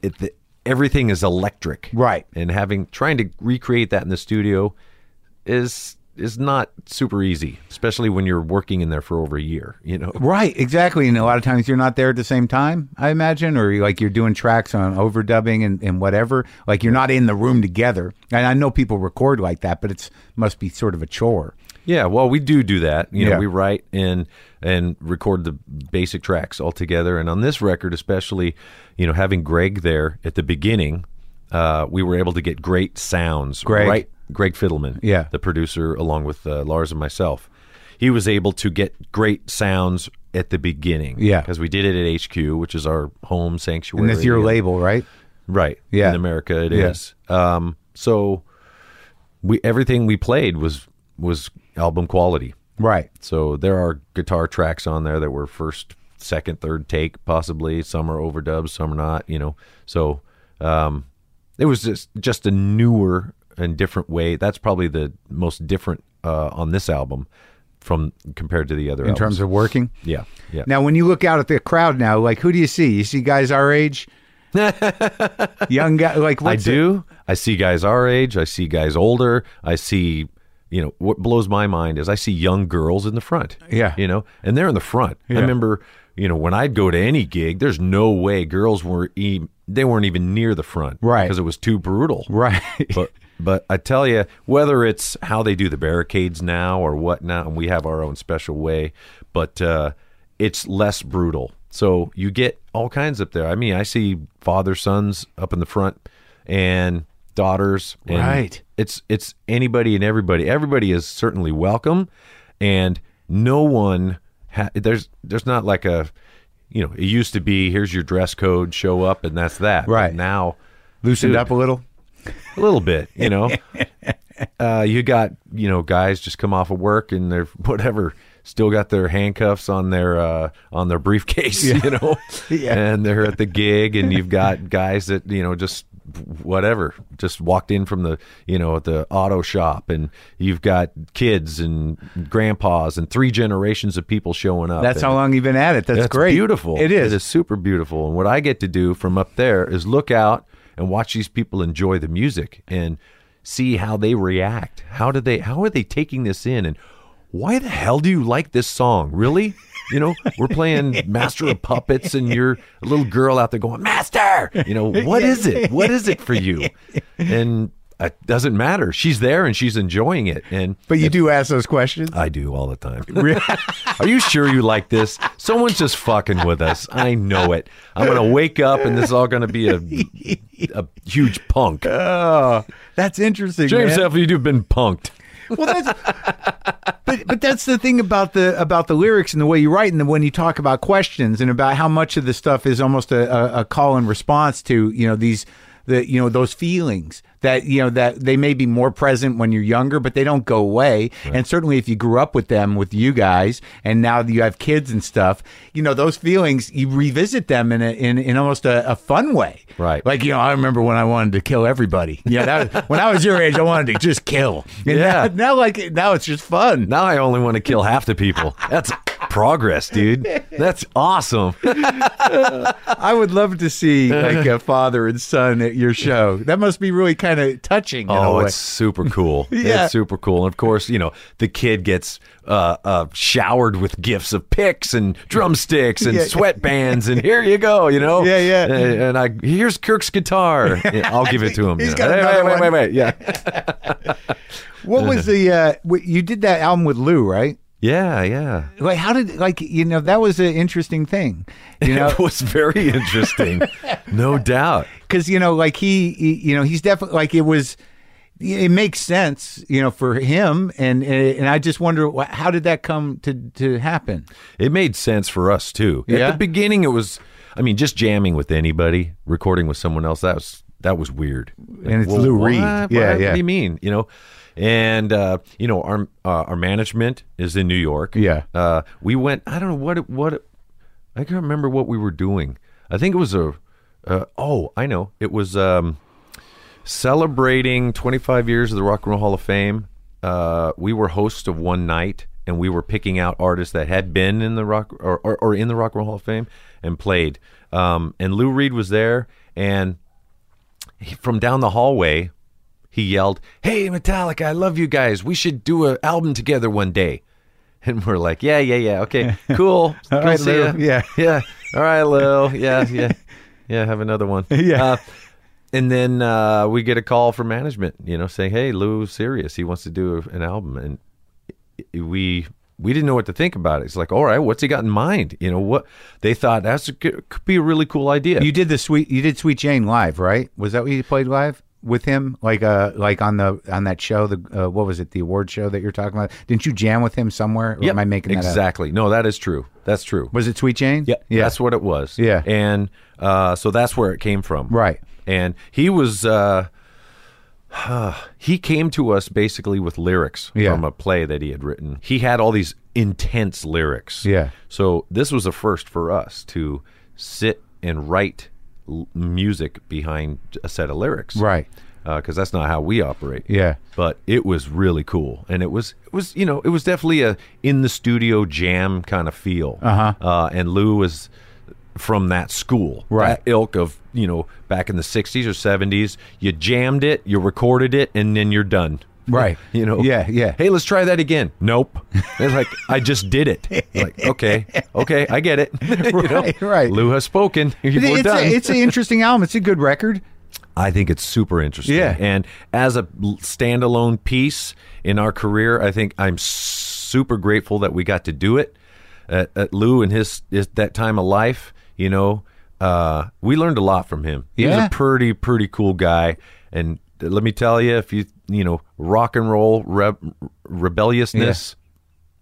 it, the, everything is electric. Right. And having, trying to recreate that in the studio is, is not super easy, especially when you're working in there for over a year, you know? Right, exactly. And a lot of times you're not there at the same time, I imagine, or like you're doing tracks on overdubbing and, and whatever. Like you're not in the room together. And I know people record like that, but it's must be sort of a chore. Yeah, well, we do do that. You know, Yeah. we write and and record the basic tracks all together. And on this record, especially, you know, having Greg there at the beginning, uh, we were able to get great sounds. Greg. right? Greg Fidelman, Yeah. the producer, along with uh, Lars and myself. He was able to get great sounds at the beginning. Yeah. because we did it at HQ, which is our home sanctuary. And that's your label, right? right? Yeah. in America it Yeah. is. Um, so we everything we played was was album quality. Right. So there are guitar tracks on there that were first, second, third take, possibly. Some are overdubs, some are not. You know, so um, it was just just a newer and different way. That's probably the most different uh, on this album from compared to the other. In terms of working. yeah, yeah. Now, when you look out at the crowd now, like who do you see? You see guys our age, young guy. Like I what's it- do. I see guys our age. I see guys older. I see, you know, what blows my mind is I see young girls in the front. Yeah. You know, and they're in the front. I remember, you know, when I'd go to any gig, there's no way girls were e- they weren't even near the front, Right. Because it was too brutal, Right. but but I tell you, whether it's how they do the barricades now or what now, and we have our own special way, but uh, it's less brutal. So you get all kinds up there. I mean, I see father sons up in the front and daughters. And Right. It's it's anybody and everybody. Everybody is certainly welcome, and no one ha- there's there's not like a you know it used to be here's your dress code show up and that's that But Right. now loosened Dude. up a little. A little bit, you know. uh, you got you know guys just come off of work and they're whatever still got their handcuffs on their uh, on their briefcase, you know, Yeah. and they're at the gig, and you've got guys that you know just whatever just walked in from the you know at the auto shop and you've got kids and grandpas and three generations of people showing up That's and- how long you've been at it. That's, that's great. beautiful. It is. It is super beautiful. And what I get to do from up there is look out and watch these people enjoy the music and see how they react. How do they how are they taking this in and why the hell do you like this song? Really? You know, we're playing Master of Puppets and you're a little girl out there going, Master! You know, what is it? What is it for you? And it doesn't matter. She's there and she's enjoying it. And But you do ask those questions. I do all the time. Are you sure you like this? Someone's just fucking with us. I know it. I'm gonna wake up and this is all gonna be a a huge punk. Oh, that's interesting. James man. You've been punked. well, that's but but that's the thing about the about the lyrics and the way you write, and the, when you talk about questions and about how much of the stuff is almost a, a, a call and response to you know these the you know those feelings that you know that they may be more present when you're younger, but they don't go away. And certainly, if you grew up with them, with you guys, and now you have kids and stuff, you know those feelings. You revisit them in a, in in almost a, a fun way, Right. Like you know, I remember when I wanted to kill everybody. Yeah, that was, when I was your age, I wanted to just kill. And Yeah. Now, now, like now, it's just fun. Now I only want to kill half the people. That's progress, dude. That's awesome. I would love to see like a father and son at your show. That must be really kind of touching. in a Oh, it's super cool. Yeah. It's super cool. And of course, you know, the kid gets uh, uh, showered with gifts of picks and drumsticks and Yeah. sweatbands, and here you go, you know? Yeah, yeah. And, and I here's Kirk's guitar. Yeah, I'll give it to him. He's you know. got Hey, another wait, wait, one. wait, wait. Yeah. What was the uh you did that album with Lou, right? Yeah, yeah. Like how did like you know that was an interesting thing. You know It was very interesting. no doubt. cuz you know like he, he you know he's definitely like it was it makes sense, you know, for him and eh, and I just wonder how did that come to to happen? It made sense for us too. Yeah? At the beginning, it was. I mean, just jamming with anybody, recording with someone else. That was that was weird. And it's Lou what? Reed. What? Yeah, What yeah. do you mean? You know, and uh, you know our uh, our management is in New York. Yeah. Uh, we went. I don't know what it, what. It, I can't remember what we were doing. I think it was a. Uh, oh, I know. It was um, celebrating 25 years of the Rock and Roll Hall of Fame. Uh, we were hosts of one night, and we were picking out artists that had been in the rock or, or, or in the Rock and Roll Hall of Fame and played. Um, and Lou Reed was there, and he, from down the hallway, he yelled, "Hey, Metallica, I love you guys. We should do an album together one day." And we're like, "Yeah, yeah, yeah. Okay, cool. All right, see Lou. Yeah. yeah. All right, Lou. Yeah, yeah, yeah. Have another one. Yeah. Uh, and then uh, we get a call from management, you know, saying, "Hey, Lou's serious. He wants to do an album." And we we didn't know what to think about it. It's like, all right, what's he got in mind? You know, what they thought that's a, could be a really cool idea. You did the sweet you did Sweet Jane live, right? Was that what you played live? With him, like uh, like on the on that show, the uh, what was it, the award show that you're talking about? Didn't you jam with him somewhere? Or Yep, am I making that up? exactly? No, that is true. That's true. Was it Sweet Jane? Yeah, yeah, that's what it was. Yeah. and uh, so that's where it came from. Right. and he was. Uh, he came to us basically with lyrics Yeah. from a play that he had written. He had all these intense lyrics. Yeah. So this was a first for us to sit and write l- music behind a set of lyrics. right. Because that's not how we operate Yeah, but it was really cool and it was it was you know it was definitely a in the studio jam kind of feel Uh-huh. uh and lou was from that school Right. that ilk of you know back in the 60s or 70s you jammed it you recorded it and then you're done Right. you know Yeah, yeah. hey let's try that again nope it's like i just did it like okay okay i get it You know? Right, right. lou has spoken we're it's done a, it's an interesting album. It's a good record. I think it's super interesting. Yeah. And as a standalone piece in our career, I think I'm super grateful that we got to do it. At, at Lou and his, his that time of life, you know, uh, we learned a lot from him. He was a pretty pretty cool guy. And let me tell you, if you you know rock and roll re- rebelliousness,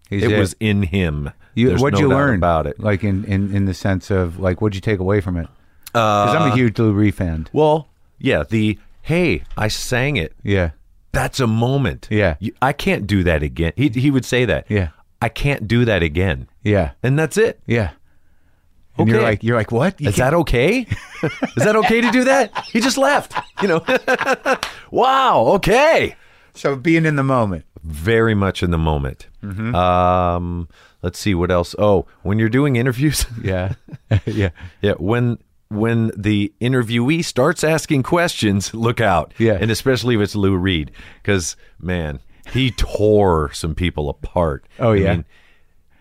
He's it was in him. You, what'd no you learn about it? Like in, in, in the sense of like, what'd you take away from it? Because I'm a uh, huge Lou Reed fan. Well, yeah, the hey, I sang it. Yeah, That's a moment. Yeah. You- I can't do that again. He he would say that. Yeah. I can't do that again. yeah, And that's it. yeah. And you're like, you're like, what? You Is that okay? Is that okay to do that? He just left. You know. wow. Okay. So being in the moment. Very much in the moment. Mm-hmm. Um. Let's see what else. Oh, when you're doing interviews. Yeah, yeah, Yeah, when when the interviewee starts asking questions, look out. Yeah. and especially if it's Lou Reed, because man, he tore some people apart. Oh, I yeah? mean,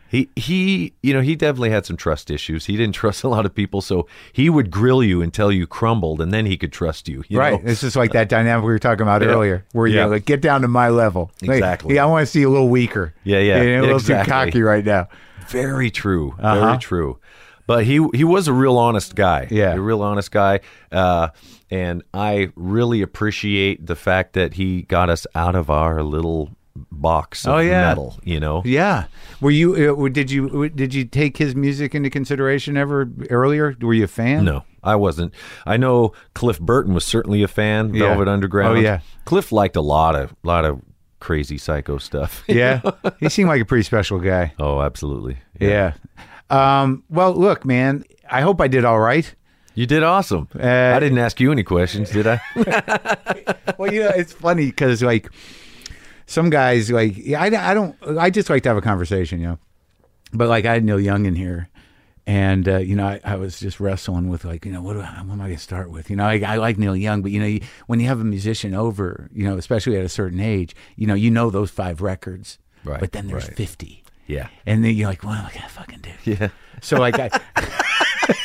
he he, you know, he definitely had some trust issues. He didn't trust a lot of people, so he would grill you until you crumbled, and then he could trust you. you right. know? It's just like that dynamic we were talking about Yeah. earlier, where Yeah. you're like, get down to my level. Like, Exactly. yeah, I want to see you a little weaker. Yeah, yeah, You're a little too cocky right now. Very true. Uh-huh. Very true. But he he was a real honest guy. Yeah. a real honest guy. Uh, and I really appreciate the fact that he got us out of our little box of Oh, yeah. metal. You know. Yeah. Were you? Uh, did you? Did you take his music into consideration ever earlier? Were you a fan? No, I wasn't. I know Cliff Burton was certainly a fan. Yeah. Velvet Underground. Oh, yeah. Cliff liked a lot of lot of crazy psycho stuff. Yeah, he seemed like a pretty special guy. oh, absolutely. Yeah. Um, well, look, man. I hope I did all right. You did awesome. Uh, I didn't ask you any questions, did I? well, you know, it's funny because like some guys, like I, I don't, I just like to have a conversation, you know. But like I had Neil Young in here, and uh, you know, I, I was just wrestling with like, you know, what, do I, what am I going to start with? You know, I, I like Neil Young, but you know, you, when you have a musician over, you know, especially at a certain age, you know, you know those five records, Right, But then there's right. fifty, yeah. and then you're like, what am I going to fucking do? Yeah. So like I,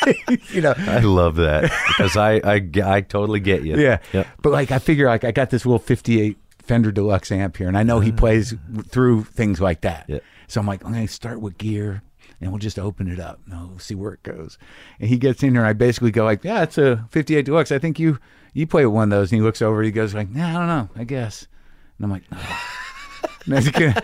you know, I love that because I, I, I totally get you. Yeah. Yep. But like I figure like I got this little 58 Fender Deluxe amp here and I know he plays ah. through things like that. Yeah. So I'm like, I'm to start with gear and we'll just open it up. And we'll see where it goes. And he gets in there and I basically go like, yeah, it's a 58 Deluxe. I think you you play with one of those. And he looks over, he goes like, nah, I don't know, I guess. And I'm like, oh. no. And I was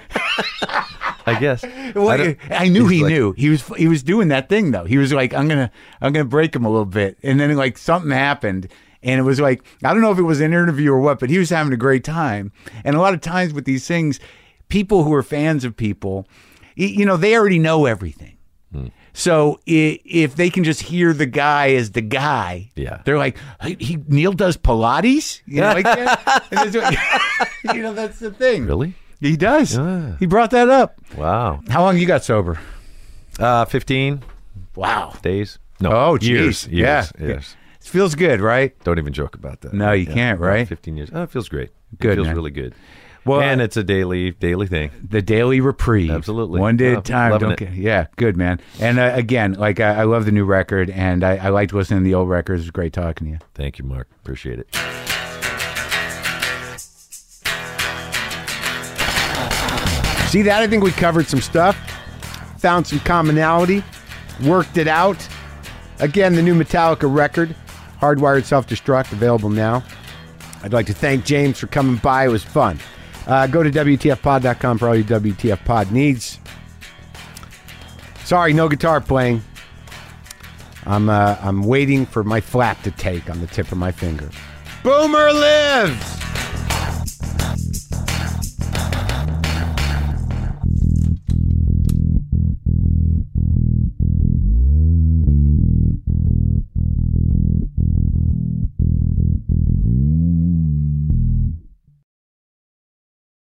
I guess. well, I I, knew he like- knew he was he was doing that thing though. He was like, I'm gonna I'm gonna break him a little bit, and then like something happened, and it was like I don't know if it was an interview or what, but he was having a great time. And a lot of times with these things, people who are fans of people, you know, they already know everything. Hmm. So if they can just hear the guy as the guy, Yeah. they're like, hey, he Neil does Pilates, you know, like that. You know, that's the thing. Really? He does. Yeah. He brought that up. Wow. How long you got sober? Uh, 15 Wow. days? No. Oh, years. geez. Years. Yeah. Years. It feels good, right? Don't even joke about that. No, you can't, Well, right? 15 years. Oh, it feels great. Good, It feels man. really good. Well, and it's a daily daily thing. the daily reprieve. Absolutely. One day Oh, at a time. Don't it. get, yeah, good, man. And uh, again, like, I, I love the new record, and I, I liked listening to the old records. It was great talking to you. Thank you, Marc. Appreciate it. See that? I think we covered some stuff, found some commonality, worked it out. Again, the new Metallica record, Hardwired Self Destruct, available now. I'd like to thank James for coming by. It was fun. Uh, go to WTFpod.com for all your WTF pod needs. Sorry, no guitar playing. I'm uh, I'm waiting for my flap to take on the tip of my finger. Boomer lives!